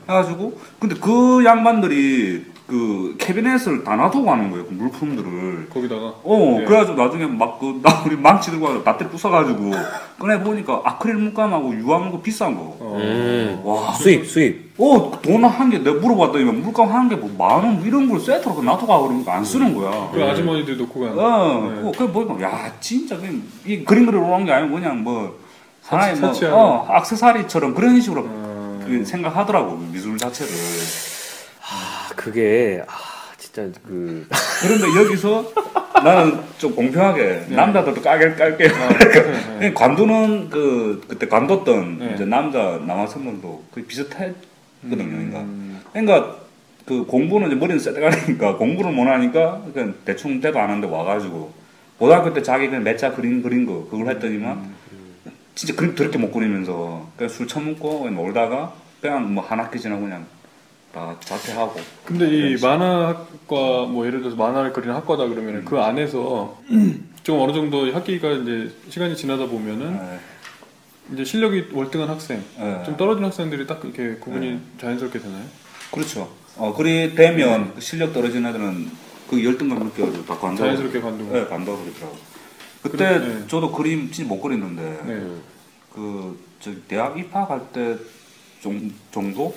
Speaker 3: 해가지고 근데 그 양반들이 그 캐비넷을 다 놔두고 가는 거예요. 그 물품들을.
Speaker 1: 거기다가
Speaker 3: 어,
Speaker 1: 네.
Speaker 3: 그래가지고 나중에 막, 그, 나, 우리 망치 들고 와서 밧데리 부숴가지고, 꺼내 보니까 아크릴 물감하고 유황하고 비싼 거.
Speaker 1: 어,
Speaker 2: 음.
Speaker 3: 와,
Speaker 2: 수입 수입.
Speaker 3: 어, 돈 한 개, 내가 물어봤더니 물감 한 개, 뭐, 만 원, 뭐 이런 걸 세트로 놔두고 가 그러니까 안 쓰는 거야.
Speaker 1: 그 아주머니들이 놓고 가는
Speaker 3: 어,
Speaker 1: 네.
Speaker 3: 그, 그 보니까, 야, 진짜, 그냥, 이 그림 그리러 오는 게 아니고, 그냥 뭐, 하나의 뭐. 어, 악세사리처럼 그런 식으로
Speaker 1: 어,
Speaker 3: 그 생각하더라고, 미술 자체를.
Speaker 2: 아 그게 아 진짜 그
Speaker 3: 그런데 여기서 나는 좀 공평하게
Speaker 1: 네.
Speaker 3: 남자들도 깔게 깔게요.
Speaker 1: 네.
Speaker 3: 관두는 그 그때 관뒀던
Speaker 1: 네.
Speaker 3: 이제 남자 남학생들도 거의 비슷했거든요. 그러니까
Speaker 1: 음,
Speaker 3: 그러니까 그 공부는 이제 머리는 세대가니까 공부를 못 하니까 그냥 대충 때도 안 하는데 와가지고 고등학교 때 자기 그냥 몇자 그림 그린 거 그걸 했더니만 진짜 그림 더럽게 못 그리면서 그냥 술 처먹고 그냥 놀다가 그냥 뭐 한 학기 지나고 그냥 다 자퇴하고
Speaker 1: 근데 이. 만화학과 뭐 예를 들어서 만화를 그리는 학과다 그러면 그 안에서 좀 어느 정도 학기가 이제 시간이 지나다 보면은
Speaker 3: 네.
Speaker 1: 이제 실력이 월등한 학생,
Speaker 3: 네.
Speaker 1: 좀 떨어진 학생들이 딱 이렇게 구분이 자연스럽게 되나요?
Speaker 3: 그렇죠. 어, 그리 되면 그 실력 떨어진 애들은 그 열등감 느껴가지고 다 관둬.
Speaker 1: 자연스럽게 관두고.
Speaker 3: 네, 관둬 그러더라고. 그때
Speaker 1: 그래, 네.
Speaker 3: 저도 그림 진짜 못 그리는데
Speaker 1: 네.
Speaker 3: 그저 대학 입학할 때 정, 정도?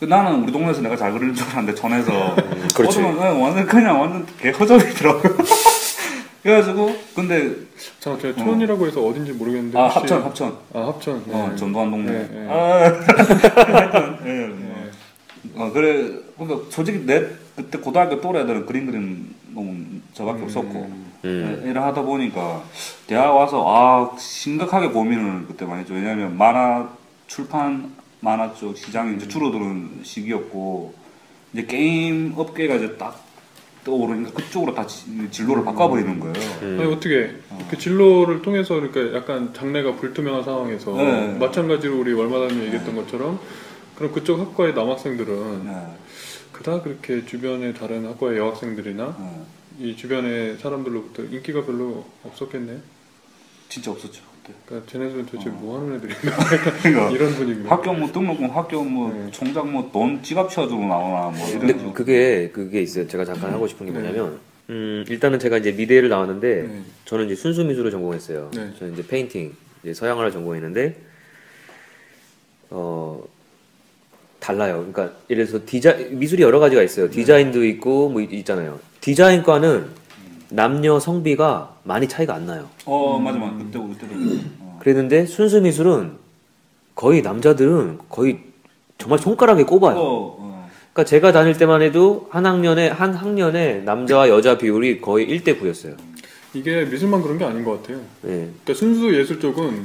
Speaker 3: 그 나는 우리 동네에서 내가 잘 그리는 줄 알았는데 전에서
Speaker 2: 그렇지.
Speaker 3: 어쩌면, 네, 완전 그냥 완전 개 허접이더라고. 그래가지고 근데
Speaker 1: 잠깐 제가 촌이라고 해서 어딘지 모르겠는데
Speaker 3: 아
Speaker 1: 혹시-
Speaker 3: 합천 합천
Speaker 1: 아 합천
Speaker 3: 어
Speaker 1: 네.
Speaker 3: 전두환 동네
Speaker 1: 네, 네.
Speaker 3: 아 하여튼 예, 뭐.
Speaker 1: 네.
Speaker 3: 어 그래 그러니까 솔직히 내 그때 고등학교 또래 애들은 그림 그림 너무 저밖에 없었고
Speaker 2: 음.
Speaker 3: 예, 이래 하다 보니까 대학 와서 아 심각하게 고민을 그때 많이 했죠 왜냐하면 만화 출판 만화 쪽 시장이 이제 줄어드는 시기였고 이제 게임 업계가 이제 딱 떠오르니까 그쪽으로 다 지- 진로를 바꿔버리는 거예요.
Speaker 2: 음.
Speaker 1: 아니 어떻게 그 진로를 통해서 그러니까 약간 장래가 불투명한 상황에서
Speaker 3: 네.
Speaker 1: 마찬가지로 우리 월마담이 얘기했던 것처럼 그럼 그쪽 학과의 남학생들은
Speaker 3: 네.
Speaker 1: 그다 그렇게 주변의 다른 학과의 여학생들이나
Speaker 3: 네.
Speaker 1: 이 주변의 사람들로부터 인기가 별로 없었겠네.
Speaker 3: 진짜 없었죠 그 때.
Speaker 1: 그러니까 쟤네들은 도대체
Speaker 3: 어.
Speaker 1: 뭐 하는 애들이
Speaker 3: 그러니까
Speaker 1: 이런 분위기.
Speaker 3: 학교 뭐 등록금 학교 뭐
Speaker 1: 네.
Speaker 3: 총장 뭐 돈 지갑 채워주고 나오나 뭐 이런
Speaker 2: 근데. 그게 그게 있어요. 제가 잠깐 하고 싶은 게
Speaker 1: 네.
Speaker 2: 뭐냐면 음, 일단은 제가 이제 미대를 나왔는데
Speaker 1: 네.
Speaker 2: 저는 이제 순수 미술을 전공했어요.
Speaker 1: 네.
Speaker 2: 저는 이제 painting, 이제 서양화를 전공했는데 어 달라요. 그러니까 예를 들어서 디자 미술이 여러 가지가 있어요. 디자인도 있고 뭐 있- 있잖아요. 디자인과는 남녀 성비가 많이 차이가 안 나요.
Speaker 3: 어 맞아 맞아 그때 그때도 어.
Speaker 2: 그랬는데 순수 미술은 거의 남자들은 거의 정말 손가락에 꼽아요.
Speaker 3: 어, 어.
Speaker 2: 그러니까 제가 다닐 때만 해도 한 학년에 한 학년에 남자와 여자 비율이 거의 1대 9였어요.
Speaker 1: 이게 미술만 그런 게 아닌 것 같아요.
Speaker 2: 예.
Speaker 1: 그러니까 순수 예술 쪽은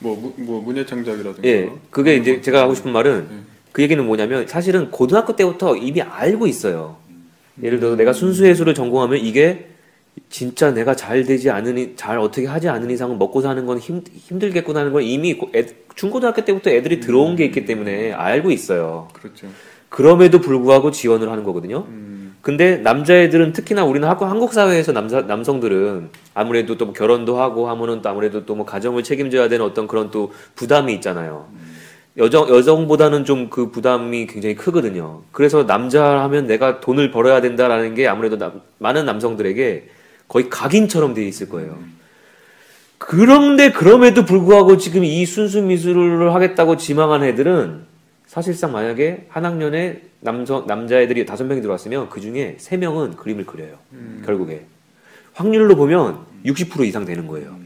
Speaker 1: 뭐, 무, 뭐 문예 창작이라든가
Speaker 2: 예. 그게 이제 제가 하고 싶은 말은
Speaker 1: 예.
Speaker 2: 그 얘기는 뭐냐면 사실은 고등학교 때부터 이미 알고 있어요. 예를 들어 내가 순수 예술을 전공하면 이게 진짜 내가 잘 되지 않으니 잘 어떻게 하지 않은 이상은 먹고 사는 건 힘, 힘들겠구나 하는 건 이미 고- 애- 중고등학교 때부터 애들이 들어온 게 있기 때문에 알고 있어요.
Speaker 1: 그렇죠.
Speaker 2: 그럼에도 불구하고 지원을 하는 거거든요.
Speaker 1: 음,
Speaker 2: 근데 남자애들은 특히나 우리는 학- 한국 사회에서 남사, 남성들은 아무래도 또 뭐 결혼도 하고 하면은 또 아무래도 또 뭐 가정을 책임져야 되는 어떤 그런 또 부담이 있잖아요. 여정 여성보다는 좀 그 부담이 굉장히 크거든요. 그래서 남자 하면 내가 돈을 벌어야 된다라는 게 아무래도 남- 많은 남성들에게 거의 각인처럼 돼 있을 거예요. 그런데 그럼에도 불구하고 지금 이 순수 미술을 하겠다고 지망한 애들은 사실상 만약에 한 학년에 남성 남자애들이 다섯 명이 들어왔으면 그 중에 세 명은 그림을 그려요. 결국에 확률로 보면 60% 이상 되는 거예요.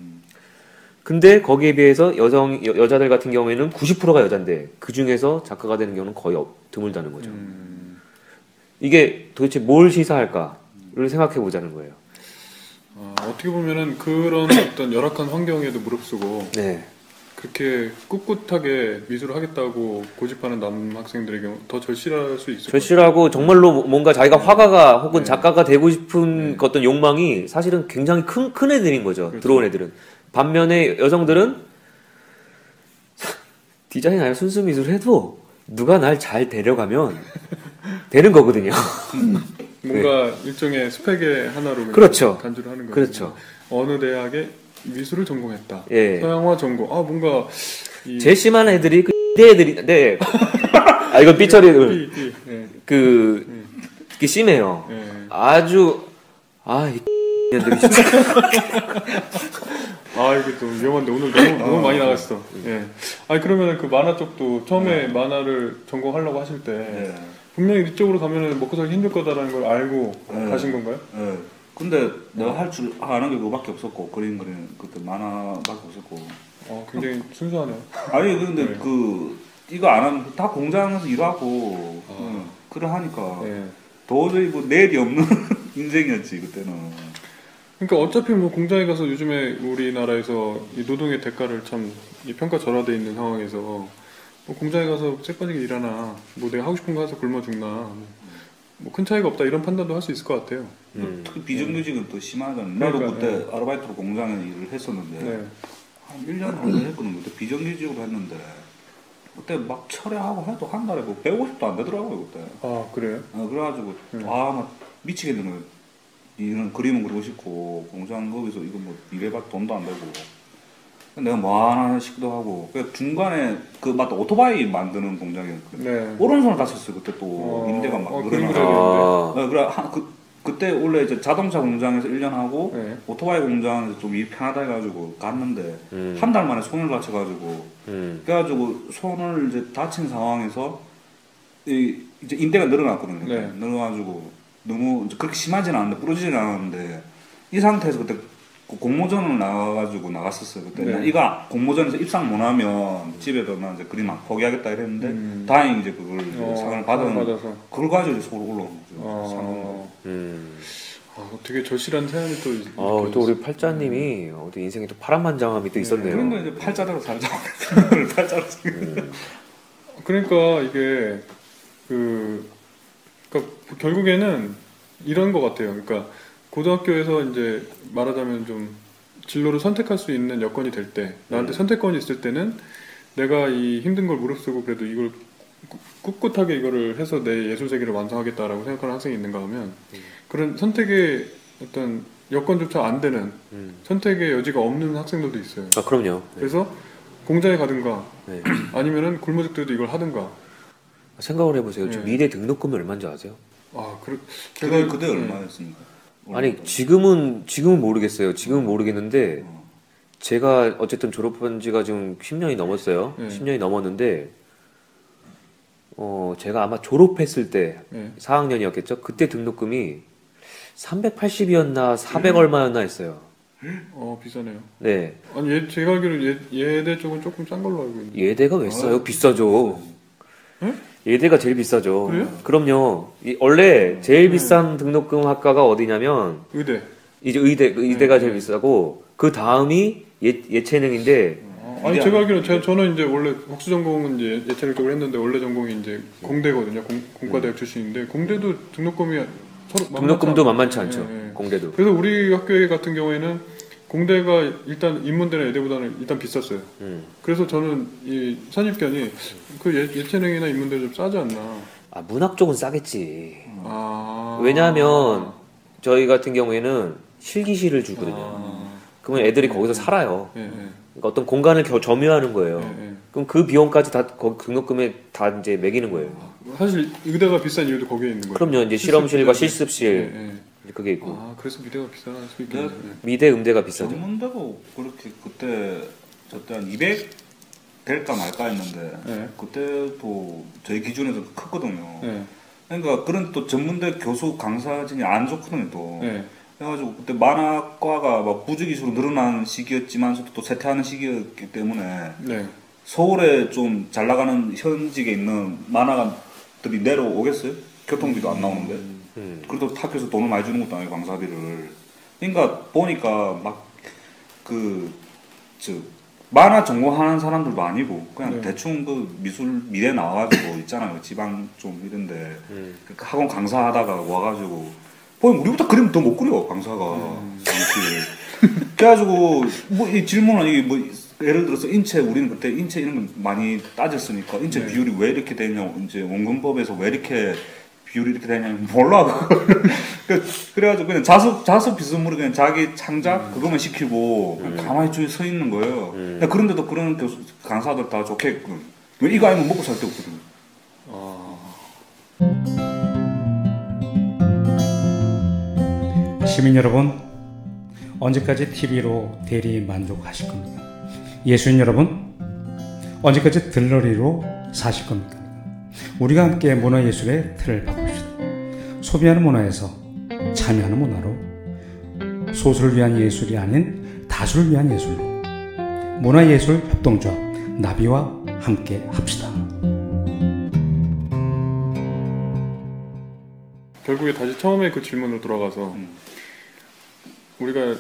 Speaker 2: 근데 거기에 비해서 여성 여, 여자들 같은 경우에는 90%가 여잔데 그 중에서 작가가 되는 경우는 거의 없- 드물다는 거죠.
Speaker 1: 음,
Speaker 2: 이게 도대체 뭘 시사할까를 생각해 보자는 거예요.
Speaker 1: 아, 어떻게 보면은 그런 어떤 열악한 환경에도 무릅쓰고
Speaker 2: 네.
Speaker 1: 그렇게 꿋꿋하게 미술을 하겠다고 고집하는 남학생들의 경우 더 절실할 수 있을 것
Speaker 2: 절실하고 정말로 뭐- 뭔가 자기가 화가가 혹은
Speaker 1: 네.
Speaker 2: 작가가 되고 싶은
Speaker 1: 네.
Speaker 2: 그 어떤 욕망이 사실은 굉장히 큰, 큰 애들인 거죠.
Speaker 1: 그렇죠.
Speaker 2: 들어온 애들은. 반면에 여성들은 디자인 아니면 순수 미술을 해도 누가 날 잘 데려가면 되는 거거든요.
Speaker 1: 뭔가 일종의 스펙의 하나로
Speaker 2: 네. 그렇죠.
Speaker 1: 간주를 하는 거예요.
Speaker 2: 그렇죠.
Speaker 1: 어느 대학에 미술을 전공했다.
Speaker 2: 예.
Speaker 1: 서양화 전공. 아 뭔가 이
Speaker 2: 제일 심한 애들이 그 애들이 네. 아 이건 삐처리
Speaker 1: 삐, 삐. 예.
Speaker 2: 그 그게 심해요.
Speaker 1: 예.
Speaker 2: 아주 아이 년들이 진짜
Speaker 1: 아 이게 또 위험한데 오늘 너무 너무 많이 나갔어. 예. 아니 그러면 그 만화 쪽도 처음에 만화를 전공하려고 하실 때
Speaker 3: 예.
Speaker 1: 분명히 이쪽으로 가면은 먹고 살기 힘들 거다라는 걸 알고
Speaker 3: 네.
Speaker 1: 가신 건가요?
Speaker 3: 예. 근데 내가 할 줄 아는 게 그거밖에 없었고 그림 그리는 그때 만화밖에 없었고
Speaker 1: 어 굉장히 순수하네요.
Speaker 3: 아니 근데
Speaker 1: 네.
Speaker 3: 그 이거 안 하면 다 공장에서 일하고
Speaker 1: 아.
Speaker 3: 응, 그래 하니까
Speaker 1: 예.
Speaker 3: 도저히 뭐 내일이 없는 인생이었지 그때는
Speaker 1: 그러니까 어차피 뭐 공장에 가서 요즘에 우리나라에서 이 노동의 대가를 참이 평가절하돼 있는 상황에서 뭐 공장에 가서 쎄빠지게 일하나 뭐 내가 하고 싶은 거 해서 굶어 죽나 뭐 큰 차이가 없다 이런 판단도 할 수 있을 것 같아요.
Speaker 2: 음.
Speaker 3: 특히 비정규직은 또 심하잖아 나도
Speaker 1: 그러니까,
Speaker 3: 그때 아르바이트로 공장에 일을 했었는데
Speaker 1: 네.
Speaker 3: 한 1년 정도 했거든 그때 비정규직으로 했는데 그때 막 철회하고 해도 한 달에 뭐 150도 안 되더라고요 그때
Speaker 1: 아 그래요?
Speaker 3: 어, 그래가지고
Speaker 1: 음.
Speaker 3: 아막 미치겠는 거예요 이런 그림은 그리고 싶고 공장 거기서 이거 뭐 일해봤 돈도 안 되고 내가 뭐 하나 싶기도 하고 그 중간에 그 맞다 오토바이 만드는 공장이었거든요
Speaker 1: 네.
Speaker 3: 오른손을 다쳤어요 그때 또
Speaker 1: 어,
Speaker 3: 인대가 막
Speaker 1: 어,
Speaker 3: 늘어나고
Speaker 2: 아,
Speaker 3: 어, 그래 한, 그, 그때 원래 이제 자동차 공장에서 1년 하고
Speaker 1: 네.
Speaker 3: 오토바이 공장에서 좀 일 편하다 해가지고 갔는데
Speaker 2: 음.
Speaker 3: 한달 만에 손을 다쳐가지고
Speaker 2: 음.
Speaker 3: 그래가지고 손을 이제 다친 상황에서 이 이제 인대가 늘어났거든요.
Speaker 1: 네.
Speaker 3: 늘어가지고 너무 이제 그렇게 심하지는 않는데 부러지지는 않았는데 이 상태에서 그때 그 공모전을 나가가지고 나갔었어요. 그때
Speaker 1: 네.
Speaker 3: 난 이거 공모전에서 입상 못하면 집에도 나 이제 그림 막 포기하겠다 이랬는데
Speaker 1: 음.
Speaker 3: 다행히 이제 그걸 이제
Speaker 1: 어,
Speaker 3: 상을 받은
Speaker 1: 받아서.
Speaker 3: 그걸 가지고 이제 서울 올라온 거죠. 상을.
Speaker 1: 어,
Speaker 2: 음.
Speaker 1: 아, 되게 절실한 사연이 또 있-
Speaker 2: 어,
Speaker 1: 이렇게
Speaker 2: 또 우리 팔자님이 어디 인생에 또 파란만장함이 또 있었네요.
Speaker 3: 그런 거 이제 팔자대로 살자. 팔자로 지금.
Speaker 1: 그러니까 이게 그 그러니까 결국에는 이런 것 같아요. 그러니까 고등학교에서 이제 말하자면 좀 진로를 선택할 수 있는 여건이 될 때, 나한테 선택권이 있을 때는 내가 이 힘든 걸 무릅쓰고 그래도 이걸 꾸- 꿋꿋하게 이거를 해서 내 예술 세계를 완성하겠다라고 생각하는 학생이 있는가 하면 그런 선택의 어떤 여건조차 안 되는
Speaker 2: 음.
Speaker 1: 선택의 여지가 없는 학생들도 있어요.
Speaker 2: 아, 그럼요. 네.
Speaker 1: 그래서 공장에 가든가
Speaker 2: 네.
Speaker 1: 아니면은 굶어 죽더라도 이걸 하든가.
Speaker 2: 생각을 해보세요. 지금
Speaker 1: 네.
Speaker 2: 미대 등록금이 얼마인지 아세요?
Speaker 1: 아, 그
Speaker 3: 그때 그때
Speaker 1: 네.
Speaker 3: 얼마였습니까?
Speaker 2: 아니 지금은 지금은 모르겠어요. 지금은 모르겠는데
Speaker 3: 어.
Speaker 2: 제가 어쨌든 졸업한 지가 지금 10년이 넘었어요.
Speaker 1: 네.
Speaker 2: 10년이 넘었는데 어 제가 아마 졸업했을 때
Speaker 1: 네.
Speaker 2: 4학년이었겠죠. 그때 등록금이 380이었나 400 얼마였나 했어요.
Speaker 1: 어 비싸네요.
Speaker 2: 네.
Speaker 1: 아니 얘, 제가 알기로 얘, 얘대 쪽은 조금 싼 걸로 알고 있는데.
Speaker 2: 예대가 왜 써요? 비싸죠.
Speaker 1: 응?
Speaker 2: 예대가 제일 비싸죠.
Speaker 1: 그래요?
Speaker 2: 그럼요. 이- 원래 제일
Speaker 1: 네.
Speaker 2: 비싼 등록금 학과가 어디냐면
Speaker 1: 의대.
Speaker 2: 이제 의대 의대가
Speaker 1: 네,
Speaker 2: 제일
Speaker 1: 네.
Speaker 2: 비싸고 그 다음이 예 예체능인데
Speaker 1: 아, 아니 제가 알기로 제, 저는 이제 원래 학수 전공은 이제 예체능 쪽으로 했는데 원래 전공이 이제 공대거든요. 공, 공과대학 출신인데 공대도 등록금이 서로 만만치
Speaker 2: 등록금도
Speaker 1: 않-
Speaker 2: 만만치 않죠.
Speaker 1: 예, 예.
Speaker 2: 공대도.
Speaker 1: 그래서 우리 학교 같은 경우에는 공대가 일단 인문대나 예대보다는 일단 비쌌어요.
Speaker 2: 음.
Speaker 1: 그래서 저는 이 선입견이 그 예, 예체능이나 인문대 좀 싸지 않나.
Speaker 2: 아 문학 쪽은 싸겠지.
Speaker 1: 아
Speaker 2: 왜냐하면 저희 같은 경우에는 실기실을 주거든요.
Speaker 1: 아,
Speaker 2: 그러면 애들이 거기서 살아요.
Speaker 1: 예, 예.
Speaker 2: 그러니까 어떤 공간을 겨, 점유하는 거예요.
Speaker 1: 예, 예.
Speaker 2: 그럼 그 비용까지 다 거기 등록금에 다 이제 매기는 거예요.
Speaker 1: 사실 의대가 비싼 이유도 거기에 있는 거예요.
Speaker 2: 그럼요. 이제 실험실과
Speaker 1: 실습실.
Speaker 2: 실습실
Speaker 1: 예, 예.
Speaker 2: 이제 그게 있고
Speaker 1: 아 그래서 미대가 비싼 수. 네. 예.
Speaker 2: 미대 음대가 비싸죠.
Speaker 3: 전문대고 그렇게 그때 저때 한 200 될까 말까 했는데
Speaker 1: 네.
Speaker 3: 그때도 저희 기준에서 컸거든요.
Speaker 1: 예.
Speaker 3: 그러니까 그런 또 전문대 교수 강사진이 안 좋거든요 또.
Speaker 1: 예.
Speaker 3: 그래가지고 그때 만화과가 막 부주기수로 늘어난 시기였지만서도 또 쇠퇴하는 시기였기 때문에
Speaker 1: 네.
Speaker 3: 서울에 좀 잘 나가는 현직에 있는 만화가들이 내려오겠어요? 교통비도 안 나오는데.
Speaker 2: 음.
Speaker 3: 그래도 학교에서 돈을 많이 주는 것도 아니고 강사비를. 그러니까 보니까 막그저 만화 전공하는 사람들도 아니고 그냥
Speaker 1: 네.
Speaker 3: 대충 그 미술 미대 나와가지고 있잖아요 지방 좀 이런데
Speaker 2: 음.
Speaker 3: 그 학원 강사하다가 와가지고 보면 우리보다 그림 더 못 그려 강사가
Speaker 1: 음.
Speaker 3: 그래가지고 뭐 이 질문은 이게 뭐 예를 들어서 인체 우리는 그때 인체 이런 걸 많이 따졌으니까 인체
Speaker 1: 네.
Speaker 3: 비율이 왜 이렇게 되냐 이제 원근법에서 왜 이렇게 비율이 이렇게 되냐 몰라 그- 그래가지고 그냥 자수 자수 비스무리 그냥 자기 창작 그것만 시키고 그냥 가만히 쭉서 있는 거예요.
Speaker 2: 음.
Speaker 3: 근데 그런데도 그런 교수 강사들 다왜 이거 아니면 먹고 살 데 없거든.
Speaker 1: 아.
Speaker 5: 시민 여러분, 언제까지 TV로 대리 만족하실 겁니까? 예수인 여러분, 언제까지 들러리로 사실 겁니까? 우리가 함께 문화예술의 틀을 바꿉시다. 소비하는 문화에서 참여하는 문화로 소수를 위한 예술이 아닌 다수를 위한 예술로 문화예술 협동조합 나비와 함께 합시다.
Speaker 1: 결국에 다시 처음에 그 질문으로 돌아가서
Speaker 3: 음.
Speaker 1: 우리가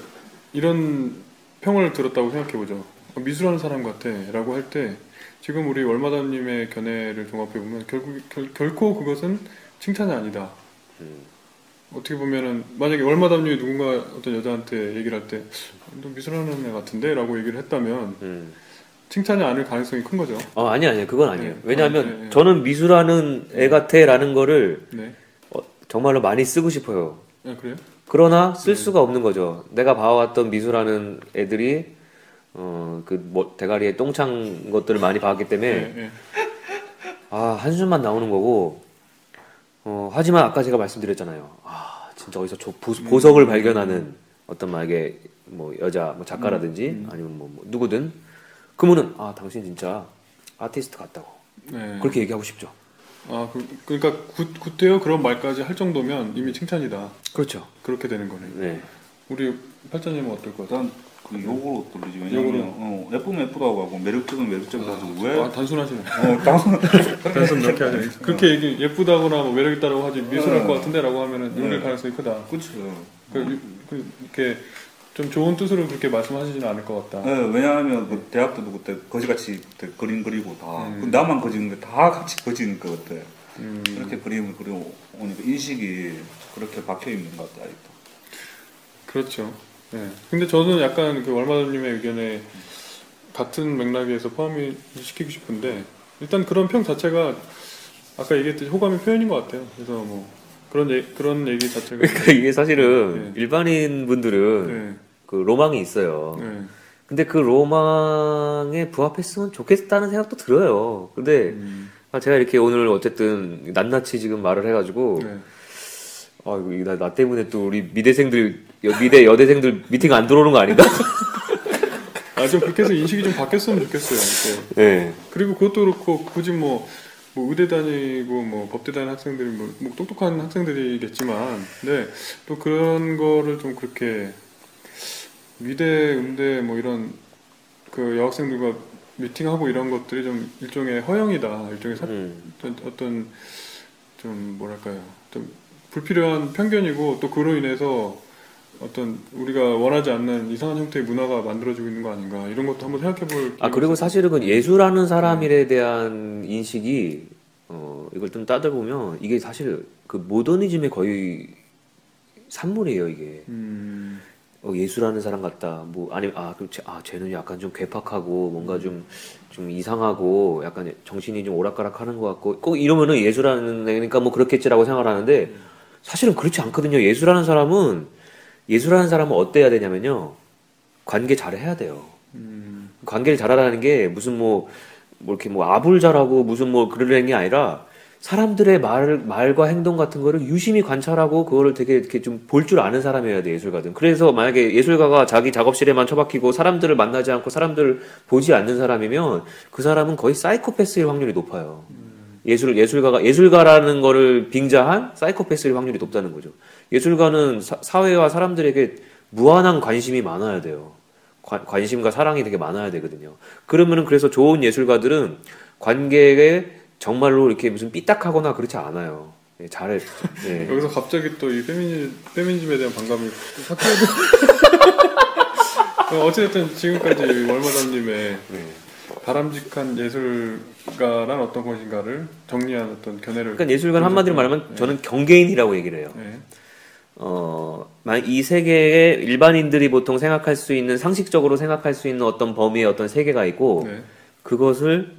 Speaker 1: 이런 평을 들었다고 생각해보죠. 어, 미술하는 사람 같아 라고 할때 지금 우리 월마담님의 견해를 종합해 보면 결국 결, 결코 그것은 칭찬이 아니다. 어떻게 보면은 만약에 월마담님이 누군가 어떤 여자한테 얘기를 할 때 너 미술하는 애 같은데라고 얘기를 했다면
Speaker 2: 음.
Speaker 1: 칭찬이 아닐 가능성이 큰 거죠.
Speaker 2: 어, 아니 아니요. 그건 아니에요.
Speaker 1: 네.
Speaker 2: 왜냐하면
Speaker 1: 아, 네, 네.
Speaker 2: 저는 미술하는 애 같아라는 거를
Speaker 1: 네.
Speaker 2: 어, 정말로 많이 쓰고 싶어요.
Speaker 1: 아, 그래요?
Speaker 2: 그러나
Speaker 1: 네.
Speaker 2: 쓸 수가 없는 거죠. 내가 봐왔던 미술하는 애들이 어그뭐 대가리에 똥찬 것들을 많이 봤기 때문에
Speaker 1: 네. 네.
Speaker 2: 아 한숨만 나오는 거고 어 하지만 아까 제가 말씀드렸잖아요. 아 진짜 어디서 조- 보,
Speaker 1: 음.
Speaker 2: 보석을 발견하는 어떤 만약에 뭐 여자 뭐 작가라든지 아니면 뭐, 뭐 누구든 그러면은 아 당신 진짜 아티스트 같다고
Speaker 1: 네.
Speaker 2: 그렇게 얘기하고 싶죠.
Speaker 1: 아, 그, 그러니까 굿, 굿대요 그런 말까지 할 정도면 이미 칭찬이다.
Speaker 2: 그렇죠.
Speaker 1: 그렇게 되는 거네.
Speaker 2: 네.
Speaker 1: 우리 팔자님은 어떨 것 같아요?
Speaker 3: 그 욕으로 들리지 왜냐면
Speaker 1: 욕으로?
Speaker 3: 어, 예쁘면 예쁘다고 하고 매력적은 매력적이라고 하고 왜
Speaker 1: 아, 단순하시네.
Speaker 3: 어, 당선
Speaker 1: 단순 이렇게 하죠. 그렇게 얘기 예쁘다거나 뭐 매력 있다고 하지 미술할
Speaker 3: 네.
Speaker 1: 것 같은데라고 하면은
Speaker 3: 네.
Speaker 1: 가능성이 크다.
Speaker 3: 그렇죠.
Speaker 1: 그, 유- 그, 이렇게 좀 좋은 뜻으로 그렇게 말씀하시지는 않을 것 같다.
Speaker 3: 네, 왜냐하면 그 대학 때도 그때 거지같이 그때 그림 그리고 다
Speaker 1: 음.
Speaker 3: 그 나만 거지는데 다 같이 거지니까 그때
Speaker 1: 음,
Speaker 3: 그렇게 그림을 그리고 오니까 인식이 그렇게 박혀 있는 것 같다 아직도.
Speaker 1: 그렇죠. 네. 근데 저는 약간 그 월마담님의 의견에 같은 맥락에서 포함이 시키고 싶은데 일단 그런 평 자체가 아까 얘기했듯이 호감의 표현인 것 같아요. 그래서 뭐 그런 얘 그런 얘기 자체가
Speaker 2: 그러니까 이게 사실은
Speaker 1: 네.
Speaker 2: 일반인 분들은
Speaker 1: 네.
Speaker 2: 그 로망이 있어요.
Speaker 1: 네.
Speaker 2: 근데 그 로망에 부합했으면 좋겠다는 생각도 들어요. 근데
Speaker 1: 음,
Speaker 2: 아, 제가 이렇게 오늘 어쨌든 낱낱이 지금 말을 해가지고
Speaker 1: 네.
Speaker 2: 아 이거 나, 나 때문에 또 우리 미대생들 여- 미대 여대생들 미팅 안 들어오는 거 아닌가?
Speaker 1: 아, 좀 그렇게 해서 인식이 좀 바뀌었으면 좋겠어요. 이렇게.
Speaker 2: 네.
Speaker 1: 그리고 그것도 그렇고 굳이 뭐, 뭐 의대 다니고 뭐 법대 다니는 학생들이 뭐, 뭐 똑똑한 학생들이겠지만, 근데 또 그런 거를 좀 그렇게 미대, 음대 뭐 이런 그 여학생들과 미팅하고 이런 것들이 좀 일종의 허영이다, 일종의 사,
Speaker 2: 음.
Speaker 1: 어떤 좀 뭐랄까요, 좀 불필요한 편견이고 또 그로 인해서 어떤 우리가 원하지 않는 이상한 형태의 문화가 만들어지고 있는 거 아닌가 이런 것도 한번 생각해볼
Speaker 2: 아 그리고 사실은 그 예술하는 사람일에 대한 인식이 어 이걸 좀 따져 보면 이게 사실 그 모더니즘의 거의 산물이에요 이게.
Speaker 1: 음,
Speaker 2: 어, 예술하는 사람 같다. 뭐 아니 아 그렇지 아 쟤는 약간 좀 괴팍하고 뭔가 좀좀 이상하고 약간 정신이 좀 오락가락하는 것 같고 꼭 이러면은 예술하는 애니까 뭐 그렇겠지라고 생각을 하는데 사실은 그렇지 않거든요. 예술하는 사람은 예술하는 사람은 어때야 되냐면요 관계 잘 해야 돼요
Speaker 1: 음,
Speaker 2: 관계를 잘하라는 게 무슨 뭐, 뭐 이렇게 뭐 아불 잘하고 무슨 뭐 그러는 게 아니라 사람들의 말, 말과 행동 같은 거를 유심히 관찰하고 그거를 되게 이렇게 좀 볼 줄 아는 사람이어야 돼, 예술가든. 그래서 만약에 예술가가 자기 작업실에만 처박히고 사람들을 만나지 않고 사람들을 보지 않는 사람이면 그 사람은 거의 사이코패스일 확률이 높아요. 예술, 예술가가, 예술가라는 거를 빙자한 사이코패스일 확률이 높다는 거죠. 예술가는 사, 사회와 사람들에게 무한한 관심이 많아야 돼요. 관- 관심과 사랑이 되게 많아야 되거든요. 그러면은 그래서 좋은 예술가들은 관계에 정말로 이렇게 무슨 삐딱하거나 그렇지 않아요. 예, 잘해. 예.
Speaker 1: 여기서 갑자기 또 이 페미니, 페미니즘에 대한 반감이 삭혀도 어쨌든 지금까지 월마담님의
Speaker 2: 네.
Speaker 1: 바람직한 예술가란 어떤 것인가를 정리한 어떤 견해를
Speaker 2: 그러니까 예술가는 한마디로 말하면
Speaker 1: 네.
Speaker 2: 저는 경계인이라고 얘기를 해요.
Speaker 1: 네.
Speaker 2: 어, 만약 이 세계에 일반인들이 보통 생각할 수 있는 상식적으로 생각할 수 있는 어떤 범위의 어떤 세계가 있고
Speaker 1: 네.
Speaker 2: 그것을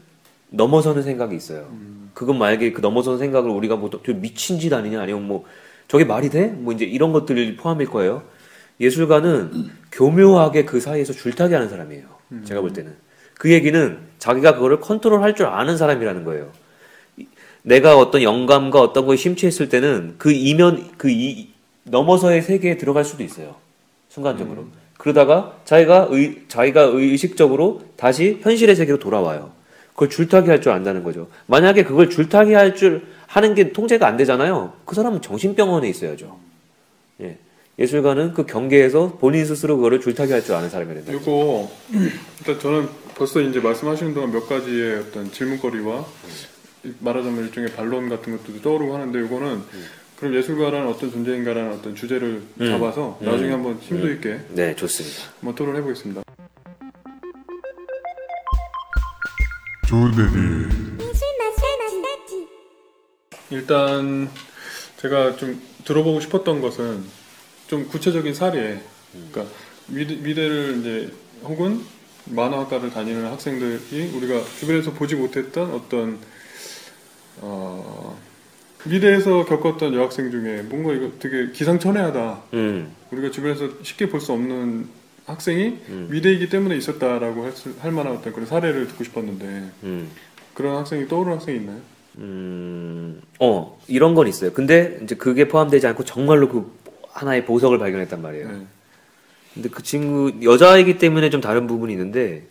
Speaker 2: 넘어서는 생각이 있어요.
Speaker 1: 음.
Speaker 2: 그건 만약에 그 넘어서는 생각을 우리가 뭐저 미친 짓 아니냐 아니면 뭐 저게 말이 돼? 뭐 이제 이런 것들이 포함일 거예요. 예술가는 교묘하게 그 사이에서 줄타기 하는 사람이에요. 제가 볼 때는. 그 얘기는 자기가 그거를 컨트롤 할 줄 아는 사람이라는 거예요. 이- 내가 어떤 영감과 어떤 거에 심취했을 때는 그 이면, 그 이, 넘어서의 세계에 들어갈 수도 있어요. 순간적으로. 그러다가 자기가 의, 자기가 의식적으로 다시 현실의 세계로 돌아와요. 그걸 줄타기 할 줄 안다는 거죠. 만약에 그걸 줄타기 할 줄 하는 게 통제가 안 되잖아요. 그 사람은 정신병원에 있어야죠. 예. 예술가는 그 경계에서 본인 스스로 그거를 줄타기 할 줄 아는 사람이 된다.
Speaker 1: 이거 일단 저는 벌써 이제 말씀하시는 동안 몇 가지의 어떤 질문거리와 말하자면 일종의 반론 같은 것도 떠오르고 하는데 이거는 그럼 예술가라는 어떤 존재인가라는 어떤 주제를
Speaker 2: 음.
Speaker 1: 잡아서
Speaker 2: 음.
Speaker 1: 나중에 한번 심도
Speaker 2: 음.
Speaker 1: 있게
Speaker 2: 네, 좋습니다.
Speaker 1: 한번 토론해 보겠습니다. 일단 제가 좀 들어보고 싶었던 것은 좀 구체적인 사례, 그러니까 미대, 미대 를 이제 혹은 만화학과를 다니는 학생들이 우리가 주변에서 보지 못했던 어떤 어, 미대에서 겪었던 여학생 중에 뭔가 이거 되게 기상천외하다.
Speaker 2: 음,
Speaker 1: 우리가 주변에서 쉽게 볼 수 없는 학생이
Speaker 2: 음.
Speaker 1: 미대이기 때문에 있었다라고 할, 수- 할 만한 어떤 그런 사례를 듣고 싶었는데
Speaker 2: 음.
Speaker 1: 그런 학생이 떠오르는 학생이 있나요?
Speaker 2: 음, 어, 이런 건 있어요. 근데 이제 그게 포함되지 않고 정말로 그 하나의 보석을 발견했단 말이에요.
Speaker 1: 네.
Speaker 2: 근데 그 친구, 여자이기 때문에 좀 다른 부분이 있는데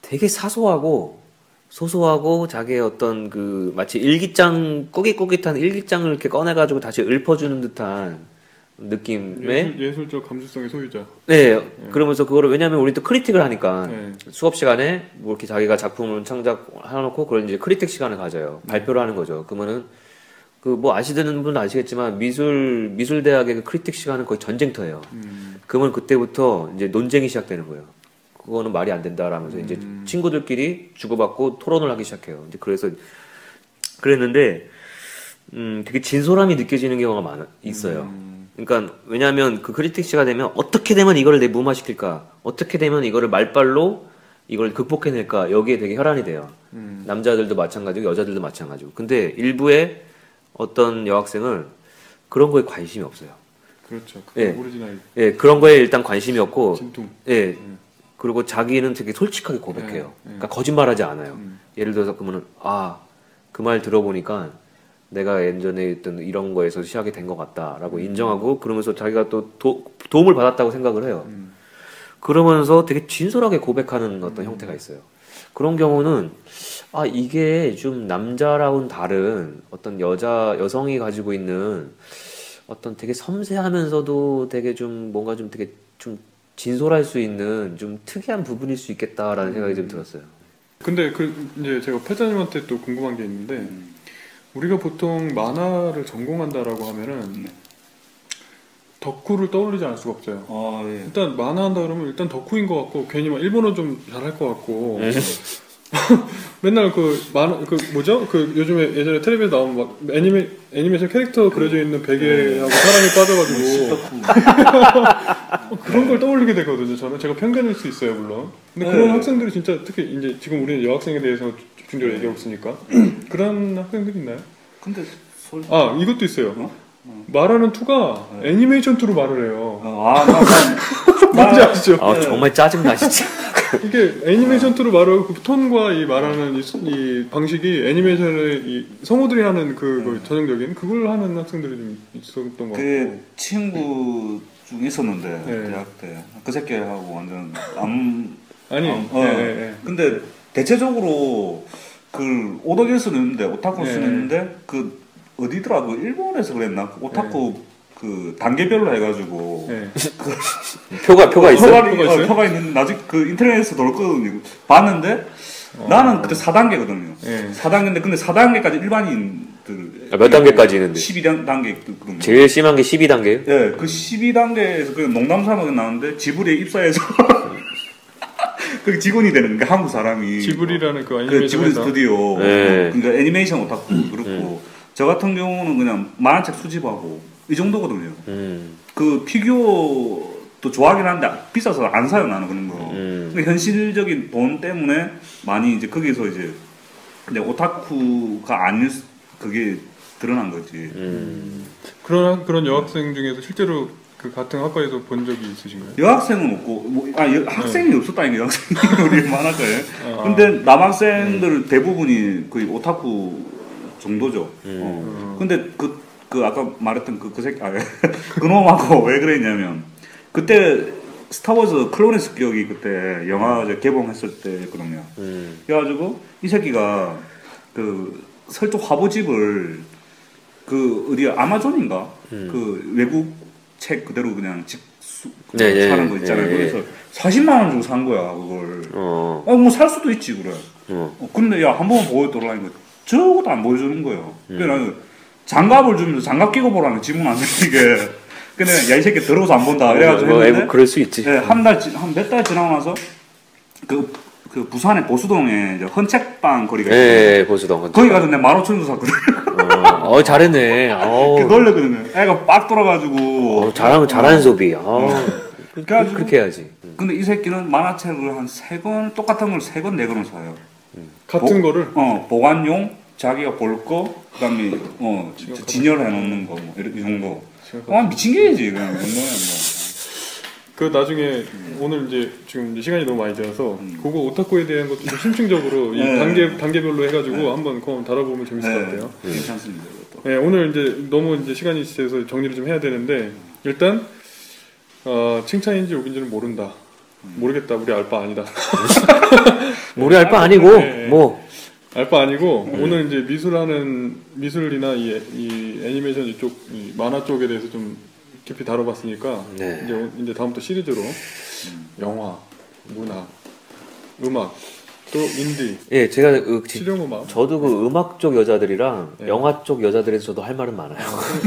Speaker 2: 되게 사소하고 소소하고 자기의 어떤 그 마치 일기장, 꾸깃꾸깃한 일기장을 이렇게 꺼내가지고 다시 읊어주는 듯한 느낌의
Speaker 1: 예술, 예술적 감수성의 소유자.
Speaker 2: 네, 그러면서 그거를 왜냐하면 우리 또 크리틱을 하니까
Speaker 1: 네.
Speaker 2: 수업 시간에 뭐 이렇게 자기가 작품을 창작해놓고 그걸 이제 크리틱 시간을 가져요. 발표를 하는 거죠. 그러면은 그 뭐 아시는 분은 아시겠지만 미술 미술 대학의 그 크리틱 시간은 거의 전쟁터예요.
Speaker 1: 음,
Speaker 2: 그러면 그때부터 이제 논쟁이 시작되는 거예요. 그거는 말이 안 된다라면서 이제
Speaker 1: 음.
Speaker 2: 친구들끼리 주고받고 토론을 하기 시작해요. 이제 그래서 그랬는데 음 되게 진솔함이 느껴지는 경우가 많아 있어요.
Speaker 1: 음,
Speaker 2: 그러니까 왜냐하면 그 크리틱 시가 되면 어떻게 되면 이거를 내 무마시킬까 어떻게 되면 이거를 말빨로 이걸 극복해낼까 여기에 되게 혈안이 돼요
Speaker 1: 음,
Speaker 2: 남자들도 마찬가지고 여자들도 마찬가지고 근데 일부의 어떤 여학생은 그런 거에 관심이 없어요
Speaker 1: 그렇죠.
Speaker 2: 예.
Speaker 1: 오리지널
Speaker 2: 예 그런 거에 일단 관심이 없고
Speaker 1: 진통.
Speaker 2: 예
Speaker 1: 음.
Speaker 2: 그리고 자기는 되게 솔직하게 고백해요
Speaker 1: 네, 네.
Speaker 2: 그러니까 거짓말하지 않아요
Speaker 1: 음,
Speaker 2: 예를 들어서 그러면은 아그 말 들어보니까 내가 예전에 있던 이런 거에서 시작이 된 것 같다라고 인정하고 그러면서 자기가 또 도, 도움을 받았다고 생각을 해요.
Speaker 1: 음,
Speaker 2: 그러면서 되게 진솔하게 고백하는 어떤 형태가 있어요. 그런 경우는 아 이게 좀 남자랑은 다른 어떤 여자 여성이 가지고 있는 어떤 되게 섬세하면서도 되게 좀 뭔가 좀 되게 좀 진솔할 수 있는 좀 특이한 부분일 수 있겠다라는 생각이 좀 들었어요.
Speaker 1: 근데 그 이제 제가 패자님한테 또 궁금한 게 있는데 우리가 보통 만화를 전공한다라고 하면은 덕후를 떠올리지 않을 수가 없어요.
Speaker 3: 어, 예.
Speaker 1: 일단 만화 한다 그러면 일단 덕후인 것 같고 괜히 막 일본어 좀 잘할 것 같고. 맨날 그 만화 그 뭐죠? 그 요즘에 예전에 텔레비에 나오는 막 애니메 애니메이션 캐릭터 그려져 있는 베개하고 사람이 빠져가지고 그런 걸 떠올리게 되거든요 저는. 제가 편견일 수 있어요 물론. 근데 그런
Speaker 3: 네.
Speaker 1: 학생들이 진짜 특히 이제 지금 우리는 여학생에 대해서 집중적으로 얘기하고 있으니까. 그런 학생들 있나요?
Speaker 3: 근데 솔...
Speaker 1: 아 이것도 있어요.
Speaker 3: 어?
Speaker 1: 말하는 투가 애니메이션 투로 말을 해요.
Speaker 3: 어, 아, 나, 나,
Speaker 1: 뭔지 아시죠?
Speaker 2: 아 정말 짜증나 진짜.
Speaker 1: 이게 애니메이션 투로 말하고 그 톤과 이 말하는 이, 수- 이 방식이 애니메이션의 이 성우들이 하는 그, 그 전형적인 그걸 하는 학생들이 좀 있었던 것 같고.
Speaker 3: 그 친구 중 있었는데
Speaker 1: 네.
Speaker 3: 대학 때 그 새끼하고 완전 안
Speaker 1: 아니
Speaker 3: 어,
Speaker 1: 예,
Speaker 3: 어.
Speaker 1: 예, 예.
Speaker 3: 근데 대체적으로 그 오덕일 수는 있는데 오타쿠 수는
Speaker 1: 네.
Speaker 3: 있는데 그 어디더라 그 일본에서 그랬나 그 오타쿠 그 단계별로 해가지고
Speaker 1: 예.
Speaker 2: 표가 표가 있어.
Speaker 3: 표가,
Speaker 1: 표가 있어요?
Speaker 3: 어, 표가 있는 나중에 그 인터넷에서 돌거든요 봤는데 나는 그때 4단계거든요
Speaker 1: 예.
Speaker 3: 4단계인데 근데 4단계까지 일반인 들
Speaker 2: 아, 몇 단계까지 있는데?
Speaker 3: 12단계 그거든요
Speaker 2: 제일 심한 게 12단계예요?
Speaker 3: 예, 그 12단계에서 그 농담 삼아서 나왔는데 지브리에 입사해서 그 직원이 되는 게 한국 사람이
Speaker 1: 지브리라는
Speaker 3: 그그
Speaker 1: 애니메이션
Speaker 3: 지브리
Speaker 1: 회사
Speaker 3: 스튜디오
Speaker 2: 네.
Speaker 3: 그러니까 애니메이션 오타쿠 그렇고 저 같은 경우는 그냥 만화 책 수집하고 이 정도거든요.
Speaker 2: 음,
Speaker 3: 그 피규어도 좋아하긴 한데 비싸서 안 사요 나는 그런 거.
Speaker 2: 음.
Speaker 3: 근데 현실적인 돈 때문에 많이 이제 거기서 이제 근데 오타쿠가 아닐 수- 그게 드러난 거지.
Speaker 2: 음.
Speaker 1: 그런 그런 여학생 중에서 실제로 그 같은 학과에서 본 적이 있으신가요?
Speaker 3: 여학생은 없고 뭐, 아 여- 학생이 없었다니까 여학생이 우리 만화과에.
Speaker 1: 아.
Speaker 3: 근데 남학생들 대부분이 거의 오타쿠 정도죠.
Speaker 2: 음.
Speaker 3: 어. 근데 그 그 아까 말했던 그, 그 새끼 아, 그놈하고 왜 그랬냐면 그때 스타워즈 클론의 습격이 그때 영화 개봉했을 때였거든요.
Speaker 2: 음.
Speaker 3: 그래가지고 이 새끼가 그 설정 화보집을 그 어디 아마존인가
Speaker 2: 음.
Speaker 3: 그 외국 책 그대로 그냥 직수 그
Speaker 2: 네, 네,
Speaker 3: 사는 거 있잖아요.
Speaker 2: 네, 네.
Speaker 3: 그래서 40만 원 주고 산 거야 그걸.
Speaker 2: 어.
Speaker 3: 어 뭐 살 수도 있지 그래.
Speaker 2: 어.
Speaker 3: 어, 근데 야 한 번 보여달라니까 저것도 안 보여주는 거예요.
Speaker 2: 음.
Speaker 3: 그래 나는 장갑을 주면서 장갑 끼고 보라는 지문 안 이게. 근데 야 이 새끼 더러워서 안 본다. 그래가지고
Speaker 2: 뭐,
Speaker 3: 했는데
Speaker 2: 뭐, 그럴 수 있지.
Speaker 3: 네, 한달 한 몇 달 지나고 나서 그, 그 부산의 보수동에 이제 헌책방 거리가 있어요.
Speaker 2: 예, 보수동.
Speaker 3: 거기 가서 내가 15,000원 샀거든.
Speaker 2: 어, 어, 잘했네. 어,
Speaker 3: 그 놀랬거든요. 애가 빡 돌아가지고.
Speaker 2: 어, 잘하면 잘하는 소비. 어,
Speaker 3: 그래가지고
Speaker 2: 그렇게 해야지.
Speaker 3: 근데 이 새끼는 만화책을 한 세 권, 똑같은 걸 세 권, 네 권을 사요.
Speaker 1: 같은
Speaker 3: 보-
Speaker 1: 거를
Speaker 3: 어, 보관용, 자기가 볼 거, 그 다음에, 어, 지- 진열해 놓는 거, 뭐, 이런- 이 정도. 아, 미친 게지, 그냥. 뭐.
Speaker 1: 그 나중에 오늘 이제 지금 이제 시간이 너무 많이
Speaker 3: 음.
Speaker 1: 그거 오타쿠에 대한 것도 좀 심층적으로 이
Speaker 3: 네.
Speaker 1: 단계 단계별로 해가지고
Speaker 3: 네.
Speaker 1: 한번 그거 다뤄보면 재밌을 것 같아요.
Speaker 3: 괜찮습니다, 이것도.
Speaker 1: 네, 오늘 이제 너무 이제 시간이 있어서 정리를 좀 해야 되는데 일단 어, 칭찬인지 욕인지는 모른다. 모르겠다. 우리 알바 아니다.
Speaker 2: 우리 알바 아니고,
Speaker 1: 네.
Speaker 2: 뭐,
Speaker 1: 알바 아니고 오늘 이제 미술하는 미술이나 이, 이 애니메이션 이쪽 이 만화 쪽에 대해서 좀 깊이 다뤄봤으니까
Speaker 2: 네.
Speaker 1: 이제 오- 이제 다음부터 시리즈로 영화, 문화, 음악, 또 인디,
Speaker 2: 예, 제가 그, 지-
Speaker 1: 실용 음악.
Speaker 2: 저도 그 음악 쪽 여자들이랑
Speaker 1: 네.
Speaker 2: 영화 쪽 여자들에서 저도 할 말은 많아요.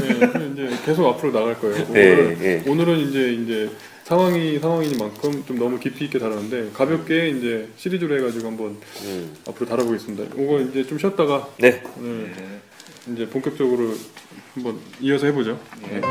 Speaker 1: 네, 그럼 이제 계속 앞으로 나갈 거예요.
Speaker 2: 네,
Speaker 1: 오늘은,
Speaker 2: 네.
Speaker 1: 오늘은 이제 이제 상황이 상황이니만큼 좀 너무 깊이 있게 다루는데 가볍게 이제 시리즈로 해가지고 한번
Speaker 2: 음.
Speaker 1: 앞으로 다뤄보겠습니다. 이거 이제 좀 쉬었다가
Speaker 2: 네.
Speaker 1: 오늘 이제 본격적으로 한번 이어서 해보죠.
Speaker 3: 네.